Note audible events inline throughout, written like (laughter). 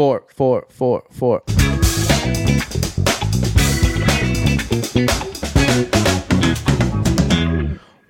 four, four, four, four.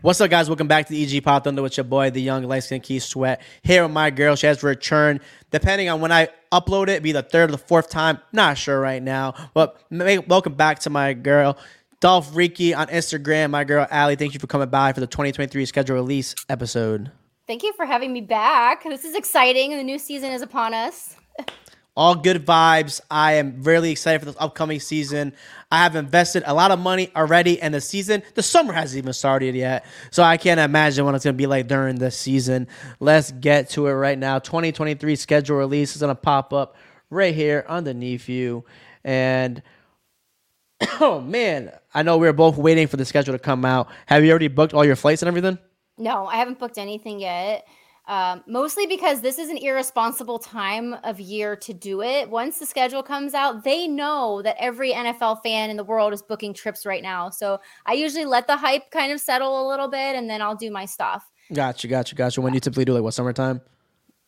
What's up, guys? Welcome back to the EG Pop Thunder with your boy, the young light skin Keith Sweat. Here with my girl. She has returned. Depending on when I upload it, be the third or the fourth time. Not sure right now. But welcome back to my girl, Dolphreaky on Instagram. My girl, Allie. Thank you for coming by for the 2023 schedule release episode. Thank you for having me back. This is exciting. The new season is upon us. (laughs) all good vibes. I am really excited for this upcoming season. I have invested a lot of money already in the season. The summer hasn't even started yet, so I can't imagine what it's going to be like during the season. Let's get to it right now. 2023 schedule release is going to pop up right here underneath you. And (coughs) oh man, I know we are both waiting for the schedule to come out. Have you already booked all your flights and everything? No, I haven't booked anything yet. Um, mostly because this is an irresponsible time of year to do it. Once the schedule comes out, they know that every NFL fan in the world is booking trips right now. So I usually let the hype kind of settle a little bit and then I'll do my stuff. Gotcha, gotcha, gotcha. When you typically do like what summertime?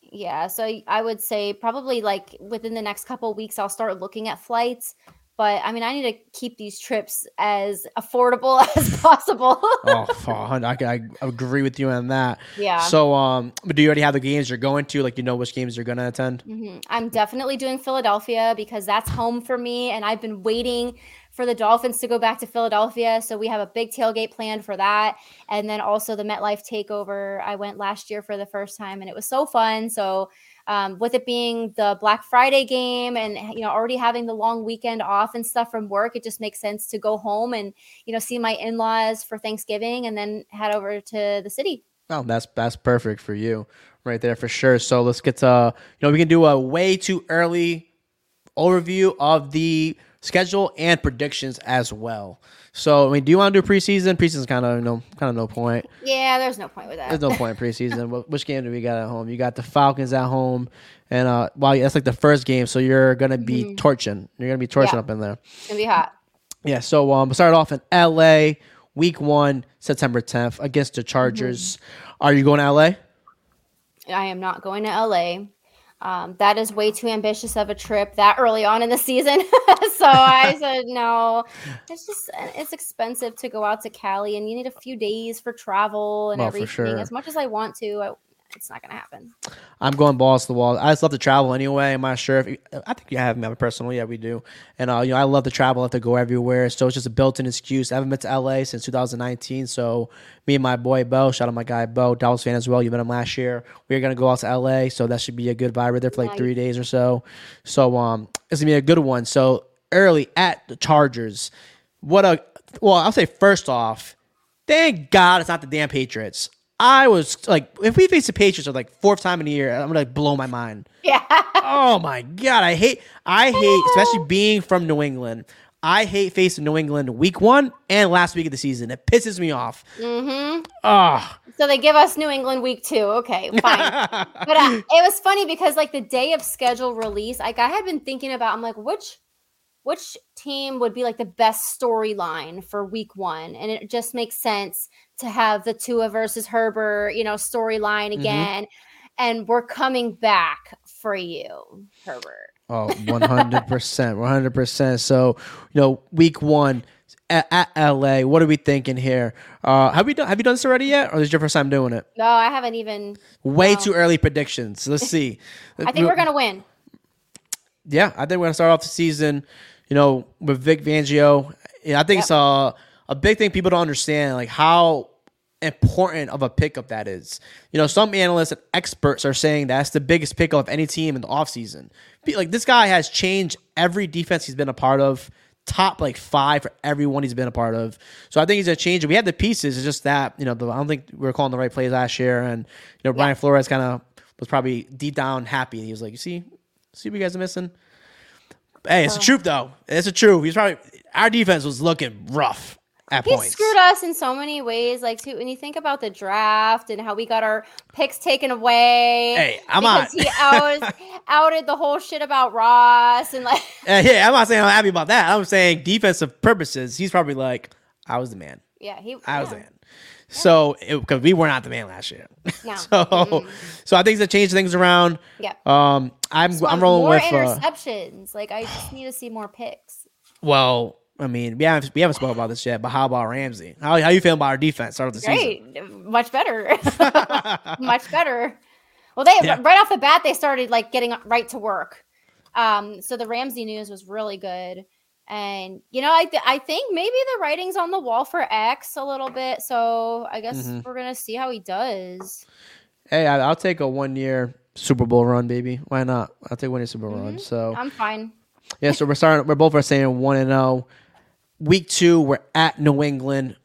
Yeah, so I would say probably like within the next couple weeks, I'll start looking at flights. But I mean, I need to keep these trips as affordable (laughs) as possible. oh, (laughs) I, I agree with you on that. Yeah. So, um, but do you already have the games you're going to? Like, you know which games you're going to attend? Mm-hmm. I'm definitely doing Philadelphia because that's home for me, and I've been waiting for the Dolphins to go back to Philadelphia. So we have a big tailgate planned for that. And then also the MetLife takeover. I went last year for the first time and it was so fun. So um, with it being the Black Friday game and you know already having the long weekend off and stuff from work, it just makes sense to go home and you know see my in-laws for Thanksgiving and then head over to the city. Oh, that's that's perfect for you right there for sure. So let's get to you know we can do a way too early overview of the schedule and predictions as well. So, I mean, do you want to do preseason? Preseason's kind of no, kind of no point. Yeah, there's no point with that. There's no point in (laughs) preseason. Which game do we got at home? You got the Falcons at home, and uh, well, that's like the first game. So you're gonna be mm-hmm. torching. You're gonna be torching yeah. up in there. It's gonna be hot. Yeah. So um, we started off in L.A. Week one, September 10th, against the Chargers. Mm-hmm. Are you going to L.A.? I am not going to LA. Um, that is way too ambitious of a trip that early on in the season. (laughs) so I (laughs) said no. It's just it's expensive to go out to Cali, and you need a few days for travel and well, everything. Sure. As much as I want to, I, it's not gonna happen. I'm going balls to the wall. I just love to travel anyway. I'm not sure if you, I think you have me personally. Yeah, we do. And uh, you know, I love to travel. I love to go everywhere. So it's just a built-in excuse. I haven't been to LA since 2019. So me and my boy Bo, shout out my guy Bo, Dallas fan as well. You met him last year. We are gonna go out to LA. So that should be a good vibe right there for like three days or so. So um, it's gonna be a good one. So early at the Chargers. What a well, I'll say first off, thank God it's not the damn Patriots. I was like, if we face the Patriots for like fourth time in a year, I'm gonna like blow my mind. Yeah. oh my god, I hate, I hate, especially being from New England. I hate facing New England week one and last week of the season. It pisses me off. Mm-hmm. Oh. So they give us New England week two. Okay, (laughs) fine. but uh, it was funny because like the day of schedule release, like I had been thinking about, I'm like, which which team would be like the best storyline for week one? And it just makes sense to have the Tua versus Herbert, you know, storyline mm-hmm. again. Mm-hmm. And we're coming back for you, Herbert. Oh, 100%. 100%. So, you know, week one at, at, LA, what are we thinking here? Uh, have we done have you done this already yet? Or is this your first time doing it? No, I haven't even. Way no. too early predictions. Let's see. (laughs) I think we're going to win. Yeah, I think we're going to start off the season you know, with Vic Fangio. I think yep. it's a, a big thing people don't understand, like how important of a pickup that is. You know, some analysts and experts are saying that's the biggest pickup of any team in the offseason. Like this guy has changed every defense he's been a part of, top like five for everyone he's been a part of. So I think he's a change. We had the pieces. It's just that, you know, the, I don't think we were calling the right plays last year. And, you know, Brian yeah. Flores kind of was probably deep down happy. He was like, you see, see what you guys are missing? Hey, it's the truth though. It's a truth. He's probably our defense was looking rough at he points. screwed us in so many ways. Like too, when you think about the draft and how we got our picks taken away. Hey, I'm not. He outed, (laughs) outed the whole shit about Ross and like. uh, yeah, I'm not saying I'm happy about that. I'm saying (laughs) defensive purposes. He's probably like, I was the man. Yeah, he. I yeah. was the man. So because we were not the man last year, No. (laughs) so so I think to change things around. Yeah. Um, I'm I'm rolling more with. Uh, interceptions. like I just need to see more picks. well, I mean, we haven't we haven't spoken about this yet, but how about Ramsey? How how you feeling about our defense? Start of the season. Great, much better, (laughs) (laughs) much better. Well, they Yeah. right off the bat they started like getting right to work. Um, so the Ramsey news was really good, and you know I th- I think maybe the writing's on the wall for X a little bit. So I guess Mhm. we're gonna see how he does. Hey, I, I'll take a one year Super Bowl run, baby. Why not? I'll take one year Super Bowl run. So I'm fine. yeah, so we're starting. We're both are saying one and zero. Week two, we're at New England.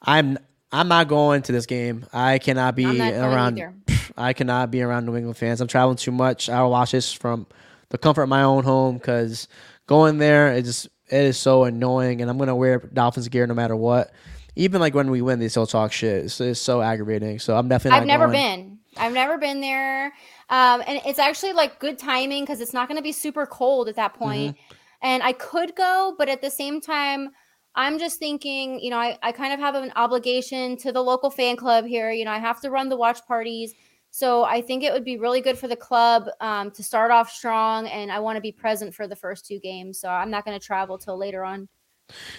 I'm I'm not going to this game. I cannot be I'm not going around. (laughs) I cannot be around New England fans. I'm traveling too much. I'll watch this from the comfort of my own home because going there it just it is so annoying, and I'm gonna wear Dolphins gear no matter what. Even like when we win, they still talk shit. It's, it's so aggravating. So I'm definitely. I've never going. been. I've never been there. Um, and it's actually like good timing because it's not going to be super cold at that point. And I could go, but at the same time, I'm just thinking, you know, I, I kind of have an obligation to the local fan club here. You know, I have to run the watch parties. So I think it would be really good for the club um, to start off strong. And I want to be present for the first two games. So I'm not going to travel till later on.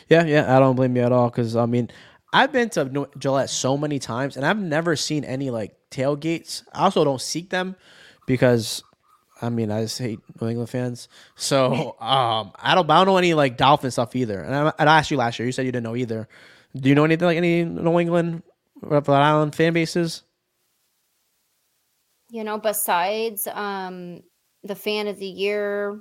Yeah, yeah, I don't blame you at all because I mean, I've been to Gillette so many times and I've never seen any like tailgates. I also don't seek them because I mean I just hate New England fans. So um, I don't, I don't know any like Dolphin stuff either. And I, I asked you last year, you said you didn't know either. Do you know anything like any New England Rhode Island fan bases? you know besides um the fan of the year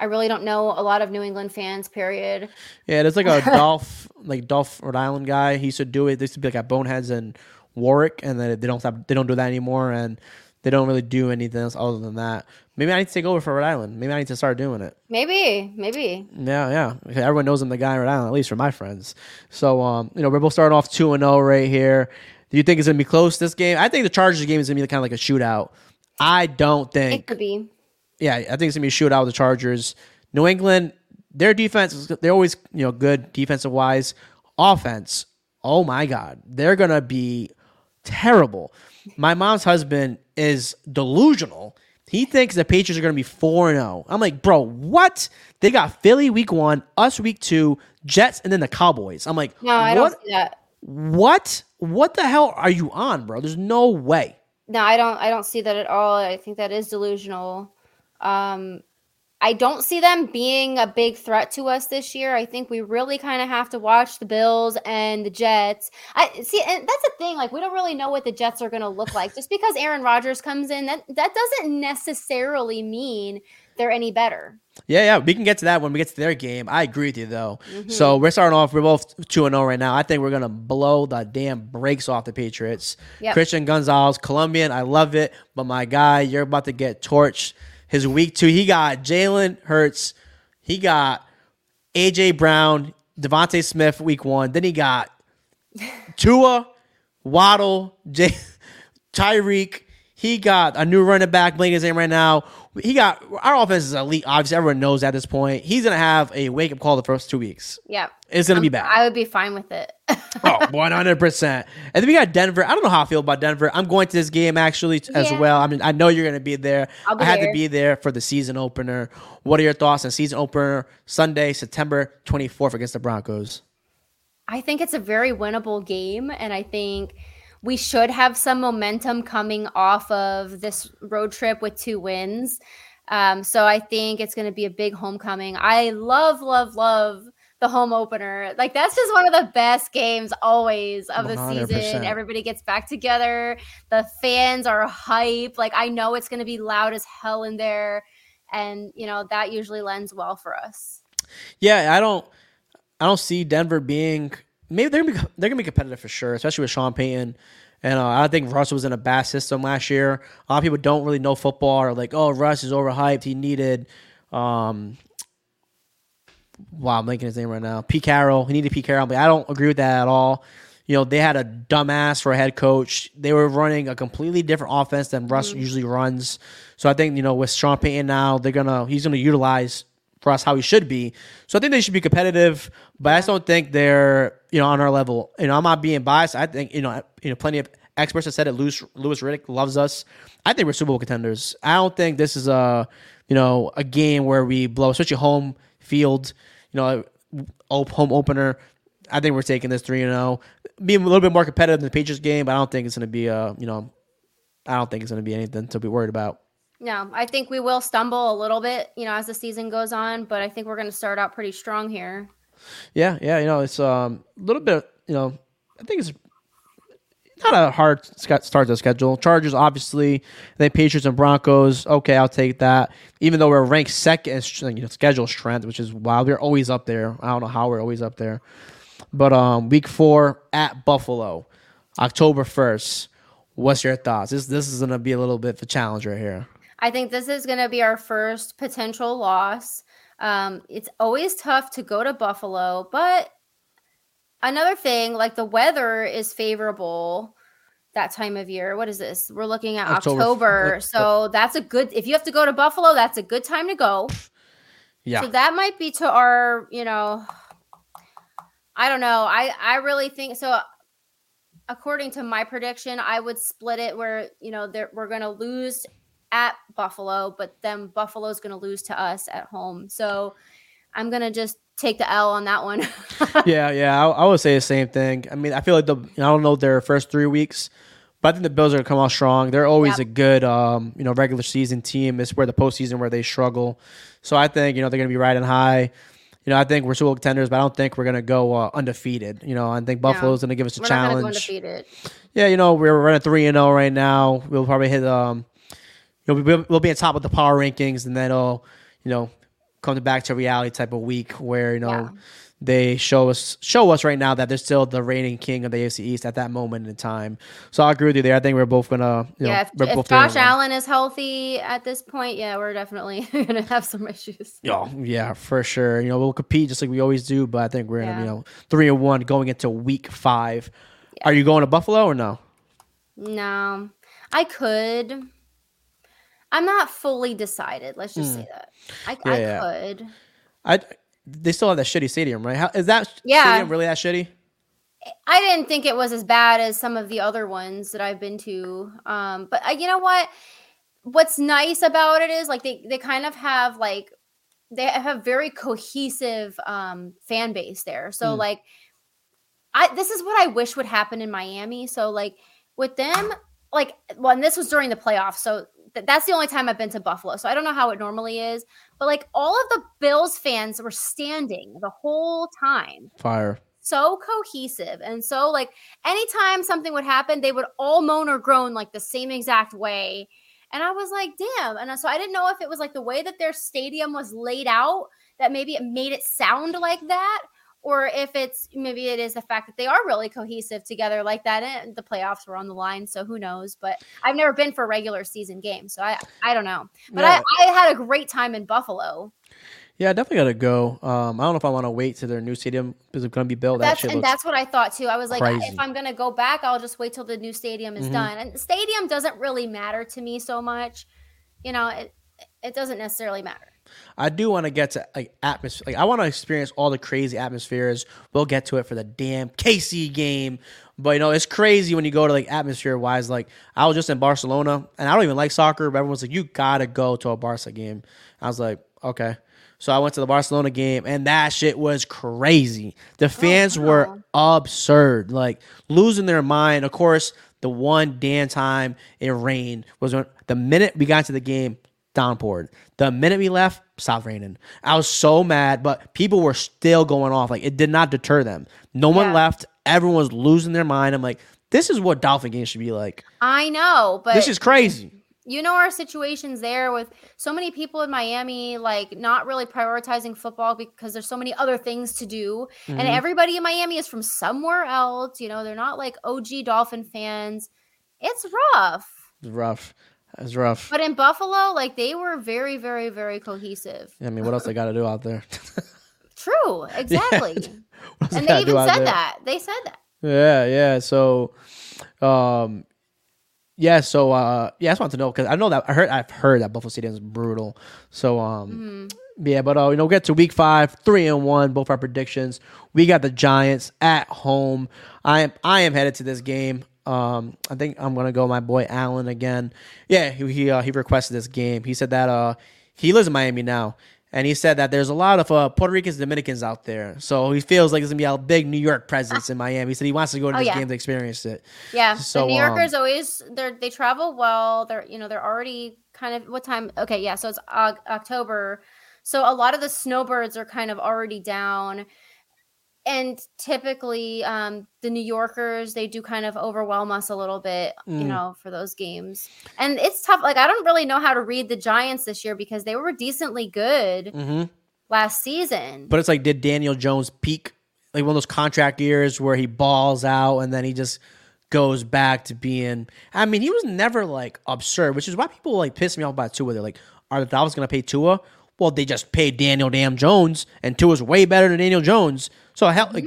i really don't know a lot of new england fans period Yeah, there's like a (laughs) Dolph, like Dolph Rhode Island guy. He used to do it. They used to be like at Boneheads and Warwick, and then they don't stop, they don't do that anymore, and they don't really do anything else other than that. Maybe I need to take over for Rhode Island. Maybe I need to start doing it. maybe maybe Yeah, yeah. Okay, Everyone knows I'm the guy in Rhode Island, at least for my friends. So, um, you know, we're both starting off two and zero right here. Do you think it's gonna be close this game? I think the Chargers game is gonna be kind of like a shootout. I don't think it could be Yeah, I think it's gonna be a shootout with the Chargers. New England, their defense, is- they're always you know good defensive wise. Offense, oh my god, they're gonna be terrible. My mom's husband is delusional. He thinks the Patriots are gonna be four and zero. I'm like, bro, what? They got Philly week one, us week two, Jets, and then the Cowboys. I'm like, no i what? don't see that What? What the hell are you on, bro? There's no way. no i don't i don't see that at all i think that is delusional um I don't see them being a big threat to us this year. I think we really kind of have to watch the Bills and the Jets. I see, and that's the thing. Like, we don't really know what the Jets are going to look like. Just because Aaron Rodgers comes in, that that doesn't necessarily mean they're any better. Yeah, yeah, we can get to that when we get to their game. I agree with you though. Mm-hmm. So we're starting off. We're both two and zero right now. I think we're gonna blow the damn brakes off the Patriots. Yep. Christian Gonzalez, Colombian. I love it, but my guy, you're about to get torched. His week two, he got Jalen Hurts. He got AJ Brown, DeVonta Smith week one. Then he got Tua, Waddle, J- (laughs) Tyreek. He got a new running back playing his name right now. He got our offense is elite. Obviously, everyone knows at this point. He's gonna have a wake up call the first two weeks. Yeah. It's gonna be bad. I would be fine with it. (laughs) oh, one hundred percent. And then we got Denver. I don't know how I feel about Denver. I'm going to this game actually t- as Yeah. well. I mean, I know you're gonna be there. I'll be I had to be there for the season opener. What are your thoughts on season opener Sunday, September 24th against the Broncos? I think it's a very winnable game, and I think we should have some momentum coming off of this road trip with two wins. Um, so I think it's going to be a big homecoming. I love, love, love the home opener. Like that's just one of the best games always of the 100%. season. Everybody gets back together. The fans are hype. Like I know it's going to be loud as hell in there, and you know that usually lends well for us. Yeah, I don't, I don't see Denver being. Maybe they're gonna be, they're gonna be competitive for sure, especially with Sean Payton. And uh, I think Russ was in a bad system last year. A lot of people don't really know football or like, oh, Russ is overhyped. He needed, um, wow, I'm making his name right now. Pete Carroll. He needed Pete Carroll, but I don't agree with that at all. You know, they had a dumbass for a head coach. They were running a completely different offense than Russ mm-hmm. usually runs. So I think you know with Sean Payton now, they're gonna he's gonna utilize for us how he should be. So I think they should be competitive, but I just don't think they're you know on our level. You know, I'm not being biased. I think you know you know plenty of experts have said it. Louis Louis Riddick loves us. I think we're Super Bowl contenders. I don't think this is a you know a game where we blow, especially home field. You know, home opener. I think we're taking this three and zero. Being a little bit more competitive than the Patriots game, but I don't think it's going to be a you know, I don't think it's going to be anything to be worried about. No, I think we will stumble a little bit, you know, as the season goes on, but I think we're going to start out pretty strong here. Yeah, yeah, you know, it's um, a little bit, you know, I think it's not a hard start to schedule. Chargers, obviously, then Patriots and Broncos. Okay, I'll take that. Even though we're ranked second in you know, schedule strength, which is wild. We're always up there. I don't know how we're always up there. But um, week four at Buffalo, October first. What's your thoughts? This this is gonna be a little bit of a challenge right here. I think this is gonna be our first potential loss. Um, it's always tough to go to Buffalo, but another thing, like the weather is favorable that time of year. What is this? We're looking at October. October. Uh, so uh, that's a good if you have to go to Buffalo, that's a good time to go. Yeah. So that might be to our, you know, I don't know. I I really think so according to my prediction, I would split it where, you know, we're going to lose at Buffalo, but then Buffalo's going to lose to us at home. So I'm going to just take the L on that one. (laughs) yeah, yeah, I, I, would say the same thing. I mean, I feel like the I don't know their first three weeks, but I think the Bills are gonna come out strong. They're always yep. a good, um, you know, regular season team. It's where the postseason where they struggle. So I think you know they're gonna be riding high. You know, I think we're still contenders, but I don't think we're gonna go uh, undefeated. You know, I think Buffalo's no, gonna give us a challenge. Yeah, you know, we're running three and zero oh right now. We'll probably hit um, you know, we'll, we'll be on top of the power rankings, and then it'll, you know, come back to reality type of week where you know yeah. they show us show us right now that they're still the reigning king of the AFC East at that moment in time. So I agree with you there. I think we're both gonna you yeah. Know, if, if Josh Allen is healthy at this point, yeah, we're definitely (laughs) gonna have some issues. Oh yeah, for sure. You know we'll compete just like we always do, but I think we're yeah. you know three and one going into week five. Yeah. Are you going to Buffalo or no? No, I could. I'm not fully decided. Let's just mm. say that. I, yeah, I yeah. could. I they still have that shitty stadium, right? How, is that yeah. stadium really that shitty? I didn't think it was as bad as some of the other ones that I've been to. Um, but uh, you know what? What's nice about it is like they they kind of have like they have very cohesive um, fan base there. So mm. like I this is what I wish would happen in Miami. So like with them like well and this was during the playoffs so th- that's the only time I've been to Buffalo. So I don't know how it normally is, but like all of the Bills fans were standing the whole time. Fire. So cohesive. And so like anytime something would happen, they would all moan or groan like the same exact way. And I was like, damn. And uh, so I didn't know if it was like the way that their stadium was laid out that maybe it made it sound like that or if it's maybe it is the fact that they are really cohesive together like that and the playoffs were on the line so who knows but i've never been for a regular season games so i i don't know but yeah. I, I had a great time in buffalo yeah, I definitely gotta go. Um, I don't know if I want to wait to their new stadium because it's gonna be built. That's, that and that's what I thought too. I was like, crazy. if I'm gonna go back, I'll just wait till the new stadium is mm-hmm. done. And the stadium doesn't really matter to me so much. You know, it it doesn't necessarily matter. I do want to get to like atmosphere. Like I want to experience all the crazy atmospheres. We'll get to it for the damn KC game. But you know, it's crazy when you go to like atmosphere wise. Like I was just in Barcelona, and I don't even like soccer, but everyone's like, "You gotta go to a Barca game." I was like, "Okay." So I went to the Barcelona game, and that shit was crazy. The oh, fans oh, wow. were absurd, like losing their mind. Of course, the one damn time it rained was when the minute we got to the game, downpoured. The minute we left, stopped raining. I was so mad, but people were still going off. Like it did not deter them. No yeah. one left. Everyone was losing their mind. I'm like, this is what Dolphin games should be like. I know, but this is crazy. You know our situations there with so many people in Miami, like not really prioritizing football because there's so many other things to do, mm-hmm. and everybody in Miami is from somewhere else. You know, they're not like OG Dolphin fans. It's rough. It's rough. That's rough. But in Buffalo, like they were very, very, very cohesive. Yeah, I mean, what else they got to do out there? (laughs) True, (laughs) exactly. Yeah. and they even said that. They said that. Yeah, yeah. So, um, yeah, so uh, yeah, I just wanted to know because I know that I heard I've heard that Buffalo Stadium is brutal. So um, yeah, but uh, you know, get to week five, three and one, both our predictions. We got the Giants at home. I am I am headed to this game. Um, I think I'm gonna go my boy Allen again. Yeah, he he, uh, he requested this game. He said that uh he lives in Miami now, and he said that there's a lot of uh, Puerto Ricans, Dominicans out there. So he feels like there's gonna be a big New York presence in Miami. He said he wants to go to Oh, this yeah. game to experience it. Yeah, So, the New um, Yorkers always they they travel well. They're you know they're already kind of what time? Okay, yeah, so it's Oc- October, so a lot of the snowbirds are kind of already down, and typically um, the New Yorkers they do kind of overwhelm us a little bit, you Mm. know, for those games, and it's tough. Like I don't really know how to read the Giants this year because they were decently good Mm-hmm. last season. But it's like, did Daniel Jones peak like one of those contract years where he balls out and then he just goes back to being? I mean, he was never like absurd, which is why people like piss me off about Tua. They're like, are the Dolphins going to pay Tua? Well, they just paid Daniel Damn Jones, and Tua's way better than Daniel Jones. So hell, like,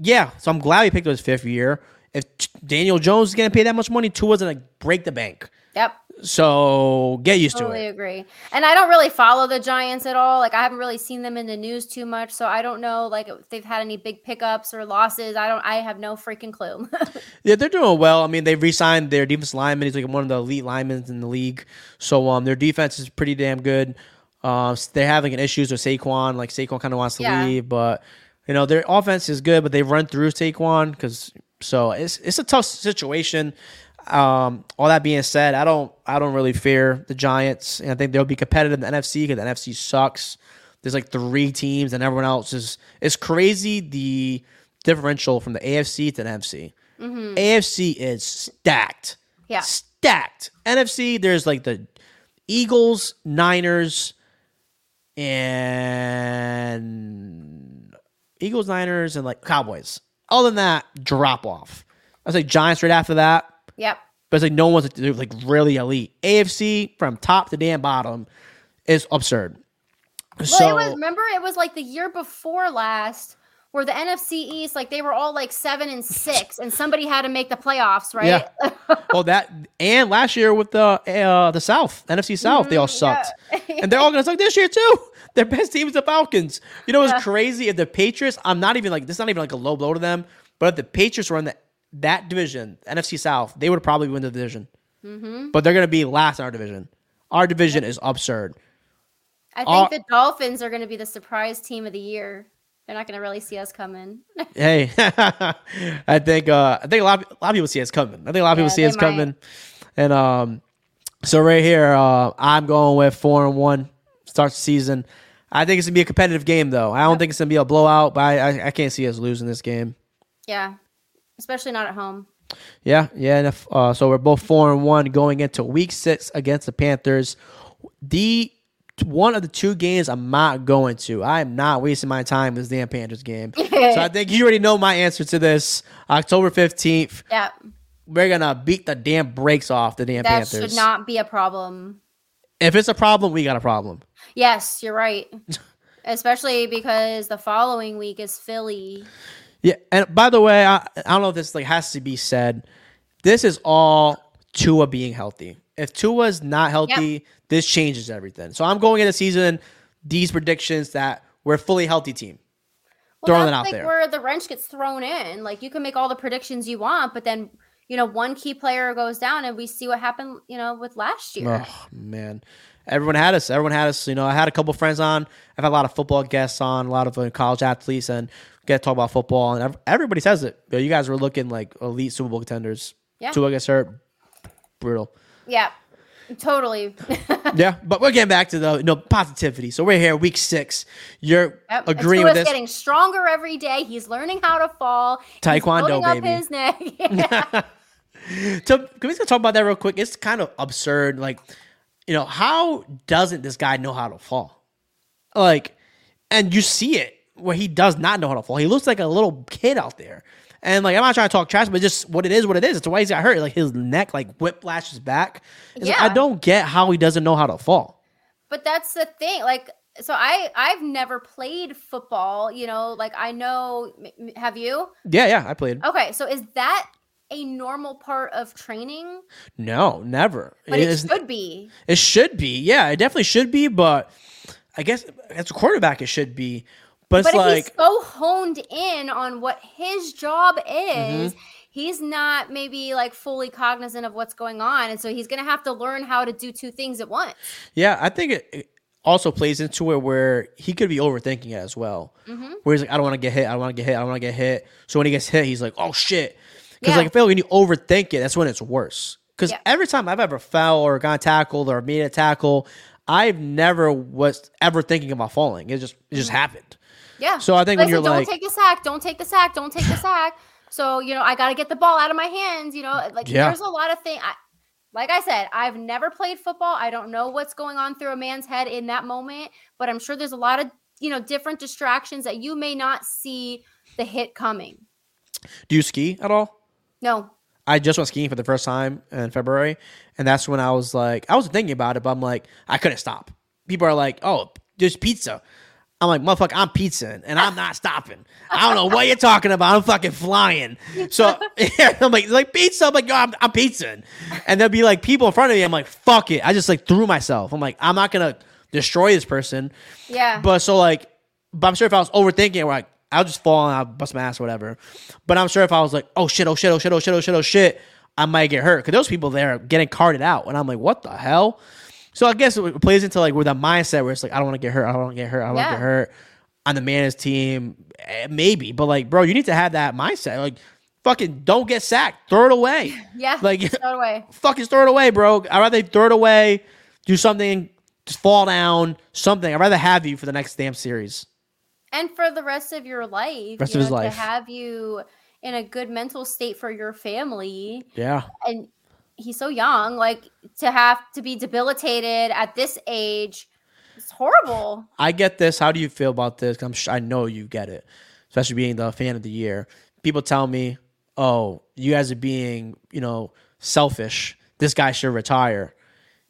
yeah. So I'm glad he picked up his fifth year. If Daniel Jones is going to pay that much money, Tua's going to break the bank. yep. So get used totally to it. I totally agree and i don't really follow the giants at all like i haven't really seen them in the news too much so i don't know like if they've had any big pickups or losses i don't i have no freaking clue (laughs) Yeah, they're doing well. I mean, they've re-signed their defense lineman. He's like one of the elite linemen in the league. So um, their defense is pretty damn good. Uh, they're having an issues with Saquon. Like Saquon kind of wants to Yeah. leave, but you know their offense is good. But they've run through Saquon because so it's it's a tough situation. Um, all that being said, I don't I don't really fear the Giants, and I think they'll be competitive in the NFC because the NFC sucks. There's like three teams, and everyone else is it's crazy the differential from the AFC to the NFC. AFC is stacked. Yeah. Stacked. NFC, there's like the Eagles, Niners, and Eagles, Niners, and like Cowboys. Other than that, drop off. I was like Giants right after that. yep But it's like no one's they're, like really elite. AFC from top to damn bottom is absurd. well so it was remember it was like the year before last where the nfc east like they were all like seven and six and somebody had to make the playoffs right Yeah. well, that and last year with the uh, the South NFC South, they all sucked, (laughs) and they're all gonna suck this year too. Their best team is the Falcons. You know what's Yeah. crazy? If the Patriots, I'm not even like this, is not even like a low blow to them, but if the Patriots were in the, that division, NFC South, they would probably win the division. Mm-hmm. But they're gonna be last in our division. Our division is absurd. i think All- the dolphins are going to be the surprise team of the year they're not going to really see us coming (laughs) Hey, (laughs) I think uh, I think a lot of, a lot of people see us coming. I think a lot of people see us might. coming, and um, so right here, uh, I'm going with four and one. Starts the season. I think it's gonna be a competitive game, though. I don't think it's gonna be a blowout, but I, I, I can't see us losing this game. yeah especially not at home Yeah, yeah. And if, uh, so we're both four and one going into week six against the Panthers. The one of the two games I'm not going to. I am not wasting my time with this damn Panthers game. (laughs) so I think you already know my answer to this. October fifteenth, yeah we're gonna beat the damn brakes off the damn that Panthers. That should not be a problem if it's a problem, we got a problem. Yes, you're right. (laughs) Especially because the following week is Philly. Yeah, and by the way, I, I don't know if this like has to be said. This is all Tua being healthy. If Tua's not healthy, this changes everything. So I'm going into season these predictions that we're a fully healthy team. Well, Throwing that's it out like there. where the wrench gets thrown in. Like you can make all the predictions you want, but then you know one key player goes down, and we see what happened. You know, with last year. Oh man, everyone had us. Everyone had us. You know, I had a couple friends on. I've had a lot of football guests on, a lot of uh, college athletes, and get to talk about football. And everybody says it. Yo, You guys were looking like elite Super Bowl contenders. Yeah. Tua gets hurt, brutal. Yeah, totally. (laughs) yeah, but we're getting back to the you know positivity. So we're here, week six. You're Yep. agreeing with this. getting stronger every day. He's learning how to fall. He's Taekwondo, up baby. his neck. (laughs) (laughs) Yeah. So can we just talk about that real quick? It's kind of absurd. Like, you know, how doesn't this guy know how to fall? Like, and you see it where he does not know how to fall. He looks like a little kid out there. And like, I'm not trying to talk trash, but just what it is, what it is. It's why he's got hurt. Like his neck, like whiplashes back. It's like, I don't get how he doesn't know how to fall. but that's the thing like so i i've never played football you know like i know have you Yeah, yeah, I played. okay so is that a normal part of training, No, never. but it, is- should be. It should be. Yeah, it definitely should be. But I guess as a quarterback, it should be. But it's But like, he's so honed in on what his job Mm-hmm. is, he's not maybe like fully cognizant of what's going on, and so he's going to have to learn how to do two things at once. yeah, I think it, it also plays into it where he could be overthinking it as well. Mm-hmm. Where he's like, I don't want to get hit. I don't want to get hit. I don't want to get hit. So when he gets hit, he's like, oh shit. Because Yeah. like I feel like when you overthink it, that's when it's worse. Because Yeah. every time I've ever fell or got tackled or made a tackle, I've never was ever thinking about falling. It just it just mm-hmm. happened. Yeah. So I think when you're don't like, take the sack, don't take the sack, don't take the sack. So you know, I got to get the ball out of my hands. You know, like Yeah. there's a lot of things. Like I said, I've never played football. I don't know what's going on through a man's head in that moment, but I'm sure there's a lot of you know different distractions that you may not see the hit coming. do you ski at all? No, I just went skiing for the first time in February, and that's when I was like, I wasn't thinking about it, but I'm like, I couldn't stop. People are like, oh, there's pizza. I'm like, motherfucker, I'm pizza, and I'm not stopping. I don't know what you're talking about. I'm fucking flying. So (laughs) I'm like, like pizza. I'm like, yo, I'm, I'm pizza, and there'll be like people in front of me. I'm like, fuck it. I just like threw myself. I'm like, I'm not gonna destroy this person. yeah, But so like, but I'm sure if I was overthinking, we're like I'll just fall and I'll bust my ass or whatever. But I'm sure if I was like, oh shit, oh shit, oh shit, oh shit, oh shit, oh shit, I might get hurt because those people there are getting carted out, and I'm like, what the hell? So I guess it plays into like with that mindset where it's like, I don't want to get hurt, I don't want to get hurt, I don't want to get hurt. On the man's team, eh, maybe, but like, bro, you need to have that mindset. Like, fucking, don't get sacked, throw it away. (laughs) yeah. (laughs) Like, throw it away. (laughs) fucking throw it away, bro. I'd rather throw it away, do something, just fall down, something. I'd rather have you for the next damn series. And for the rest of your life, Rest you of his know, life. to have you in a good mental state for your family, Yeah. and he's so young, like to have to be debilitated at this age, it's horrible. I get this. How do you feel about this I'm sh- I know you get it, especially being the fan of the year. People tell me, "Oh, you guys are being, you know, selfish. This guy should retire.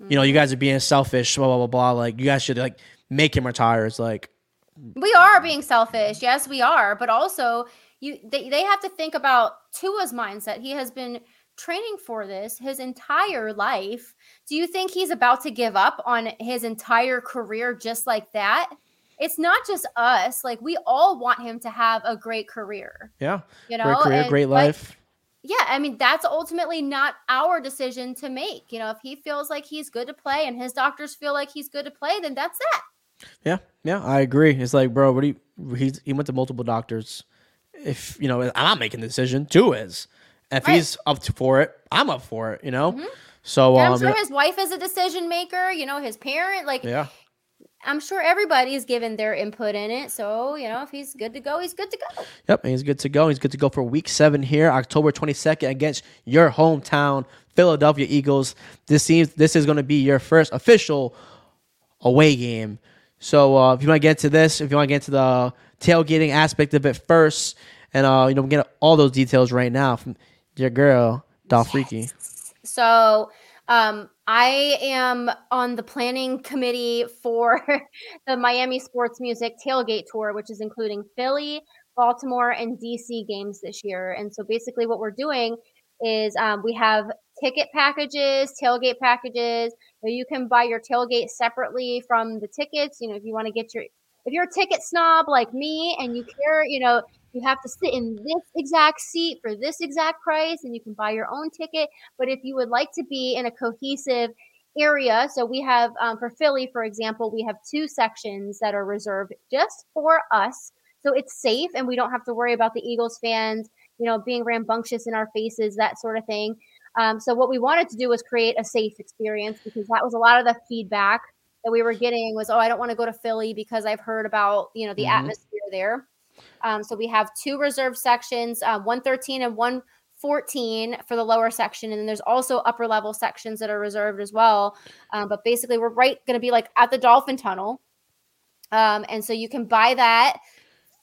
You know, you mm-hmm. guys are being selfish. Blah blah blah blah. Like you guys should like make him retire." It's like, We are being selfish. Yes, we are. But also, you they, they have to think about Tua's mindset. He has been training for this his entire life. Do you think he's about to give up on his entire career just like that? It's not just us. Like we all want him to have a great career. yeah, You know, great career, and- great life. yeah, I mean that's ultimately not our decision to make. You know, if he feels like he's good to play and his doctors feel like he's good to play, then that's that. Yeah, yeah, I agree. It's like, bro, what do you? He's he went to multiple doctors. If you know, I'm not making the decision. Tua is. If Right. he's up to, for it, I'm up for it. You know. So Yeah, um, I'm sure his wife is a decision maker. You know, his parent, like yeah, I'm sure everybody's given their input in it. So you know, if he's good to go, he's good to go. yep, he's good to go. He's good to go for Week Seven here, October 22nd against your hometown Philadelphia Eagles. This seems this is going to be your first official away game. So uh, if you want to get to this, if you want to get to the tailgating aspect of it first, and uh, you know, we get all those details right now from your girl Dolphreaky. So um, I am on the planning committee for (laughs) the Miami Sports Music Tailgate Tour, which is including Philly, Baltimore, and DC games this year. And so basically, what we're doing is um, we have ticket packages, tailgate packages. You can buy your tailgate separately from the tickets. You know, if you want to get your if you're a ticket snob like me and you care, you know, you have to sit in this exact seat for this exact price and you can buy your own ticket. But if you would like to be in a cohesive area, so we have um, for Philly, for example, we have two sections that are reserved just for us. So it's safe and we don't have to worry about the Eagles fans, you know, being rambunctious in our faces, that sort of thing. Um, so what we wanted to do was create a safe experience because that was a lot of the feedback that we were getting was, oh, I don't want to go to Philly because I've heard about, you know, the Mhm. atmosphere there. Um, so we have two reserved sections, um, 113 and 114 for the lower section. And then there's also upper level sections that are reserved as well. Um, but basically, we're right going to be like at the Dolphin Tunnel. Um, and so you can buy that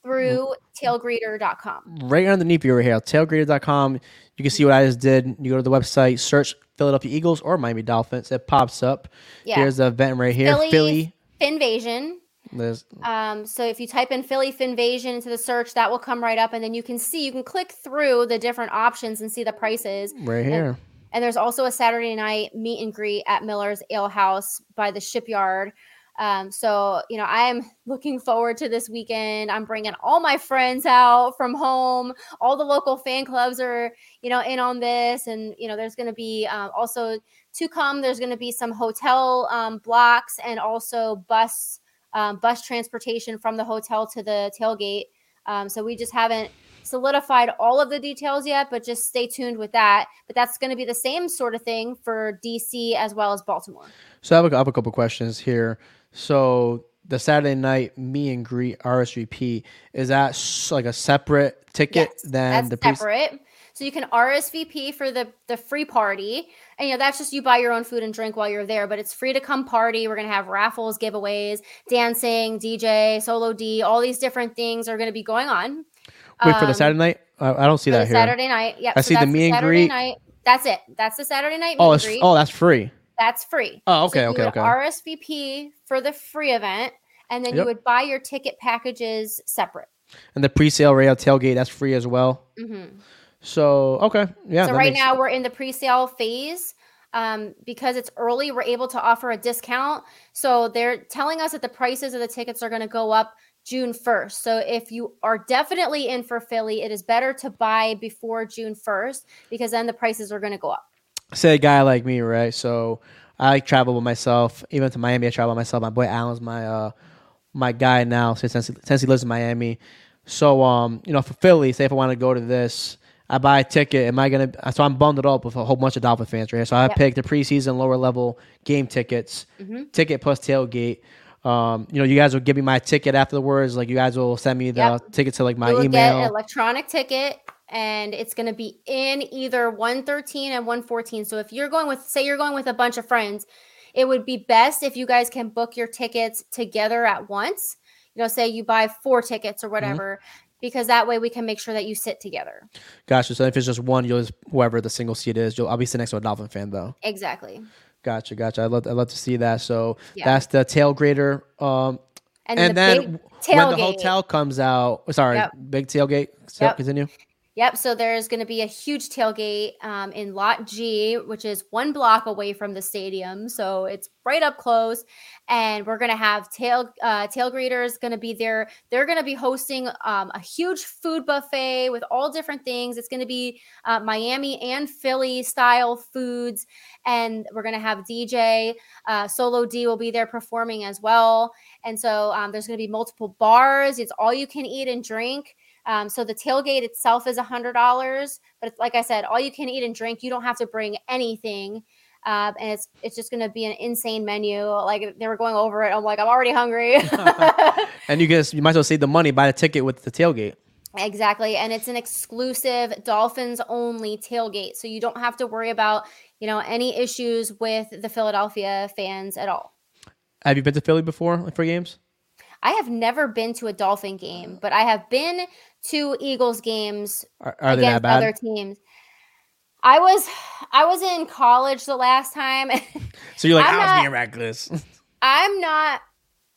through tailgreeter.com. right underneath you over here, tailgreeter.com. You can see what I just did. You go to the website, search Philadelphia Eagles or Miami Dolphins. It pops up. Yeah. Here's the event right here. Philly, Philly. Finvasion. There's, Um, so if you type in Philly Finvasion into the search, that will come right up, and then you can see you can click through the different options and see the prices. right here. And there's also a Saturday night meet and greet at Miller's Ale House by the shipyard. Um, so you know, I am looking forward to this weekend. I'm bringing all my friends out from home. All the local fan clubs are, you know, in on this, and you know, there's going to be um, also to come. There's going to be some hotel um, blocks and also bus um, bus transportation from the hotel to the tailgate. Um, so we just haven't solidified all of the details yet, but just stay tuned with that. But that's going to be the same sort of thing for DC as well as Baltimore. So I have a, I have a couple questions here. So the Saturday night me and greet RSVP is that like a separate ticket Yes, than that's the pre- separate. So you can RSVP for the the free party, and you know that's just you buy your own food and drink while you're there. But it's free to come party. We're gonna have raffles, giveaways, dancing, DJ, solo D, all these different things are gonna be going on. wait for the Um, Saturday night? I, I don't see that here. Saturday night. Yeah, I see the meet and Saturday greet. Night. That's it. That's the Saturday night. Oh, meet it's and greet. oh that's free. That's free. Oh, So okay, you okay, okay. RSVP for the free event, and then Yep. you would buy your ticket packages separate. And the pre-sale rail tailgate that's free as well. hmm So okay, yeah. so right makes- now we're in the pre-sale phase. Um, because it's early, we're able to offer a discount. So they're telling us that the prices of the tickets are going to go up June 1st. So if you are definitely in for Philly, it is better to buy before June 1st because then the prices are going to go up. Say a guy like me, right? So I like travel with myself. Even to Miami, I travel by myself. My boy Alan's my uh my guy now since since he, lives in Miami. So um, you know, for Philly, say if I want to go to this, I buy a ticket. Am I gonna? So I'm bundled up with a whole bunch of Dolphin fans right here. So I Yep. picked the preseason lower level game tickets, Mhm. ticket plus tailgate. Um, you know, you guys will give me my ticket afterwards. Like you guys will send me the Yep. ticket to like my email. get an electronic ticket and it's going to be in either 113 and 114 so if you're going with say you're going with a bunch of friends it would be best if you guys can book your tickets together at once you know say you buy four tickets Mm-hmm. or whatever because that way we can make sure that you sit together Gotcha. So if it's just one, you'll just whoever the single seat is, you'll I'll be sitting next to a Dolphin fan though. exactly Gotcha, gotcha. I love I love to see that. So Yeah. that's the tailgater. Um, and, and, then, the then when the hotel comes out, sorry, Yep. big tailgate. So Yep. continue. Yep. So there's going to be a huge tailgate um, in Lot G, which is one block away from the stadium. So it's right up close. And we're going to have tail uh, tail greeters going to be there. They're going to be hosting um, a huge food buffet with all different things. It's going to be uh, Miami and Philly style foods. And we're going to have DJ. Uh, Solo D will be there performing as well. And so um, there's going to be multiple bars. It's all you can eat and drink. Um, so the tailgate itself is a hundred dollars, but like I said, all you can eat and drink. You don't have to bring anything, uh, and it's it's just going to be an insane menu. Like they were going over it. I'm like, I'm already hungry. (laughs) And you guys, you might as well save the money, buy the ticket with the tailgate. exactly, and it's an exclusive Dolphins only tailgate, so you don't have to worry about you know any issues with the Philadelphia fans at all. Have you been to Philly before like, for games? I have never been to a Dolphin game, but I have been to Eagles games Are, are they against bad? other teams. I was I was in college the last time. (laughs) so you're like, I'm I was not- being reckless. (laughs) I'm not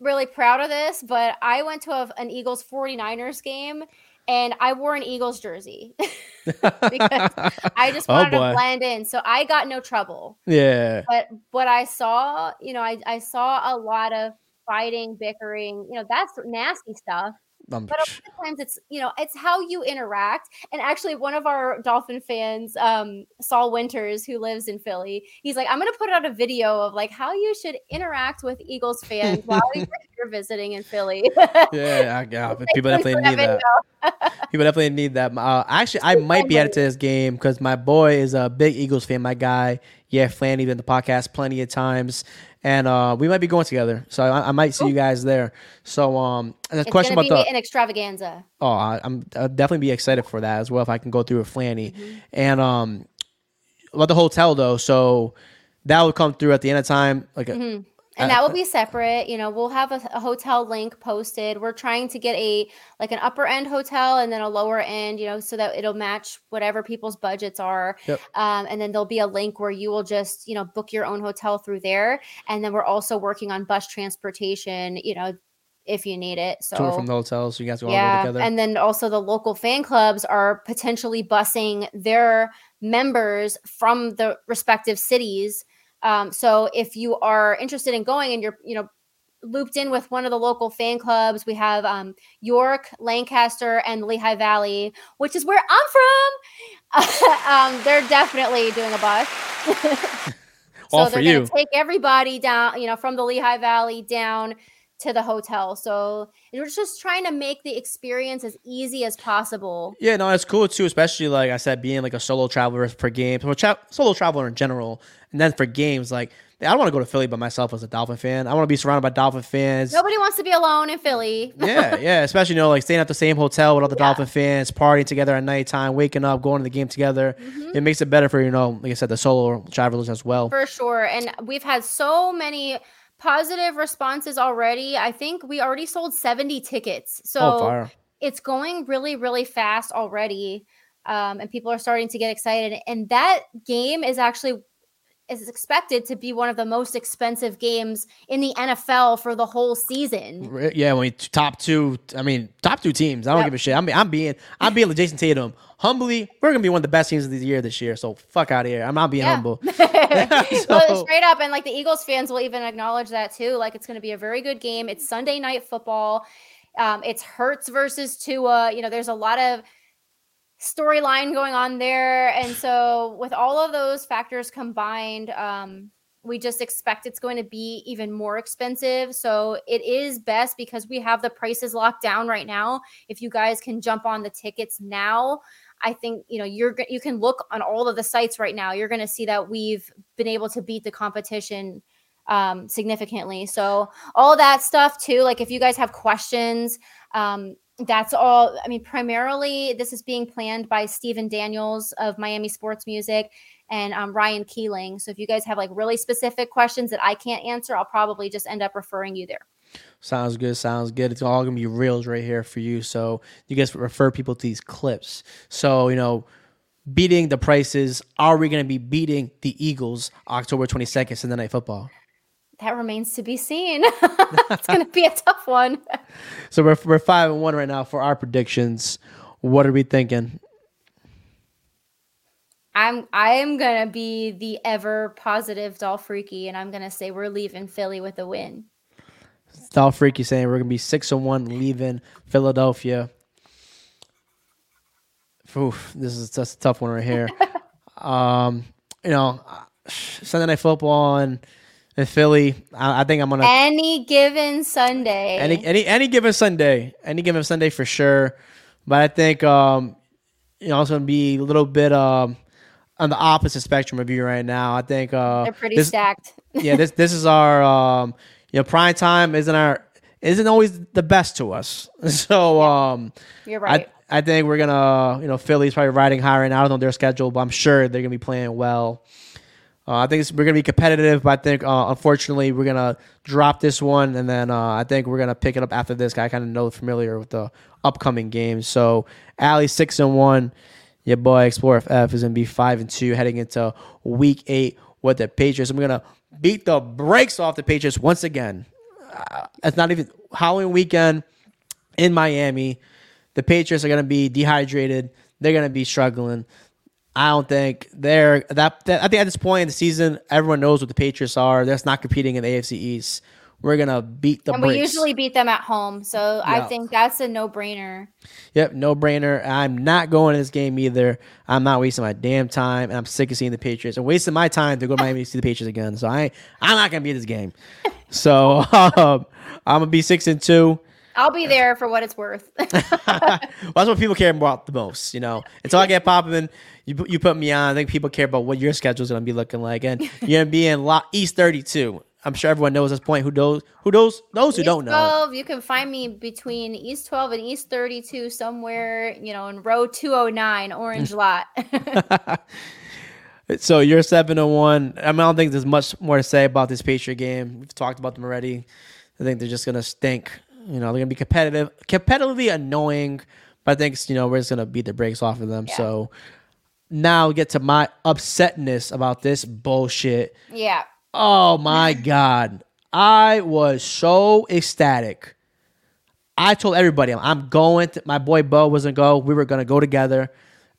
really proud of this, but I went to a, an Eagles 49ers game and I wore an Eagles jersey (laughs) because I just Oh, wanted boy. to blend in. So I got no trouble. yeah. But what I saw, you know, I, I saw a lot of fighting, bickering, you know, that's nasty stuff. Um, But a lot of times it's, you know, it's how you interact. And actually, one of our Dolphin fans, um, Saul Winters, who lives in Philly, he's like, I'm going to put out a video of like how you should interact with Eagles fans while you're (laughs) visiting in Philly. yeah, I, yeah, (laughs) people Thanks definitely need that that. (laughs) People definitely need that. Uh, actually, I might be added to this game because my boy is a big Eagles fan. My guy, yeah, Flanny, been in the podcast plenty of times, and uh, we might be going together. So I, I might see you guys there. So um, and a It's question about be the an extravaganza. oh, I, I'm I'll definitely be excited for that as well if I can go through with Flanny, Mm-hmm. and um, about the hotel though. So that will come through at the end of time, like a, Mhm. And that will be separate. You know, we'll have a, a hotel link posted. We're trying to get a like an upper end hotel and then a lower end, you know, so that it'll match whatever people's budgets are. Yep. Um, and then there'll be a link where you will just, you know, book your own hotel through there. And then we're also working on bus transportation, you know, if you need it. So Tour from the hotel, so you guys go all yeah, together. and then also the local fan clubs are potentially busing their members from the respective cities. Um, so if you are interested in going and you're you know looped in with one of the local fan clubs. We have um, York, Lancaster, and Lehigh Valley, which is where I'm from. (laughs) um, they're definitely doing a bus. (laughs) so All they're for gonna you. take everybody down, you know, from the Lehigh Valley down to the hotel. So we're just trying to make the experience as easy as possible. Yeah, no, it's cool too, especially like I said, being like a solo traveler for games, or tra- solo traveler in general, and then for games, like I don't want to go to Philly by myself as a Dolphin fan. I want to be surrounded by Dolphin fans. Nobody wants to be alone in Philly. (laughs) yeah, yeah, especially you know like staying at the same hotel with other Yeah. Dolphin fans, partying together at nighttime, waking up, going to the game together. Mm-hmm. It makes it better for you know, like I said, the solo travelers as well. For sure. And we've had so many positive responses already. I think we already sold 70 tickets. So oh, it's going really, really fast already. Um, and people are starting to get excited. And that game is actually is expected to be one of the most expensive games in the NFL for the whole season. Yeah, when you t- top two, I mean top two teams. I don't Yep. give a shit. I'm, I'm being, I'm being like Jayson Tatum. Humbly, we're gonna be one of the best teams of the year this year. So fuck out of here. I'm not being Yeah. humble. (laughs) (laughs) well, So- straight up, and like the Eagles fans will even acknowledge that too. Like it's to be a very good game. It's Sunday night football. Um, it's Hurts versus Tua. You know, there's a lot of storyline going on there, and so with all of those factors combined, um, we just expect it's going to be even more expensive. So it is best because we have the prices locked down right now. If you guys can jump on the tickets now, I think you know you're you can look on all of the sites right now. You're going to see that we've been able to beat the competition um, significantly. So all that stuff too. Like if you guys have questions, um, that's all. I mean, primarily this is being planned by Stephen Daniels of Miami Sports Music and um, Ryan Keeling. So if you guys have like really specific questions that I can't answer, I'll probably just end up referring you there. Sounds good. Sounds good. It's all gonna be reels right here for you. So you guys refer people to these clips. So you know, beating the prices. Are we gonna be beating the Eagles October 22nd Sunday Night Football? That remains to be seen. (laughs) it's going to be a tough one. (laughs) So we're we're five and one right now for our predictions. What are we thinking? I'm I am gonna be the ever positive Dolphreaky, and I'm gonna say we're leaving Philly with a win. Dolphreaky saying we're gonna be six and one leaving Philadelphia. Oof, this is just a tough one right here. (laughs) um, you know, Sunday Night Football and in Philly. I, I think I'm gonna Any given Sunday. any any any given Sunday, any given Sunday for sure. But I think um, you know it's gonna be a little bit um on the opposite spectrum of you right now. I think uh, They're pretty this, stacked. (laughs) yeah, this this is our um, you know prime time isn't our isn't always the best to us. (laughs) So um, You're right. I I think we're gonna you know Philly's probably riding high right now. I don't know their schedule, but I'm sure they're gonna be playing well. Uh, I think we're gonna be competitive, but I think uh, unfortunately we're gonna drop this one, and then uh, I think we're gonna pick it up after this. I kind of know familiar with the upcoming games. So Allie six and one, your boy Explorer FF is gonna be five and two heading into week eight with the Patriots. And we're gonna beat the brakes off the Patriots once again. Uh, it's not even Halloween weekend in Miami. The Patriots are going to be dehydrated. They're going to be struggling. I don't think they're that, that. I think at this point in the season, everyone knows what the Patriots are. They're just not competing in the AFC East. We're gonna beat the and we usually beat them at home. So I think that's a no brainer. Yep, no brainer. I'm not going to this game either. I'm not wasting my damn time, and I'm sick of seeing the Patriots and wasting my time to go to Miami to see the Patriots again. So I, I'm not gonna be at this game. So (laughs) um, I'm gonna be six and two. I'll be there for what it's worth. (laughs) well, that's what people care about the most. You know, until I get popping, you put- you put me on. I think people care about what your schedule's gonna be looking like, and you're gonna be in lot East 32. I'm sure everyone knows this point. Who knows? Who knows? Those who East don't know. 12, you can find me between East 12 and East 32 somewhere, you know, in row 209, Orange mm. Lot. (laughs) So you're 701. I mean, I don't think there's much more to say about this Patriot game. We've talked about them already. I think they're just gonna stink. You know, they're gonna be competitive, competitively annoying. But I think you know we're just gonna beat the brakes off of them. Yeah. So now get to my upsetness about this bullshit. yeah. Oh my (laughs) god, I was so ecstatic I told everybody I'm going. To, my boy Bo wasn't go. We were gonna go together.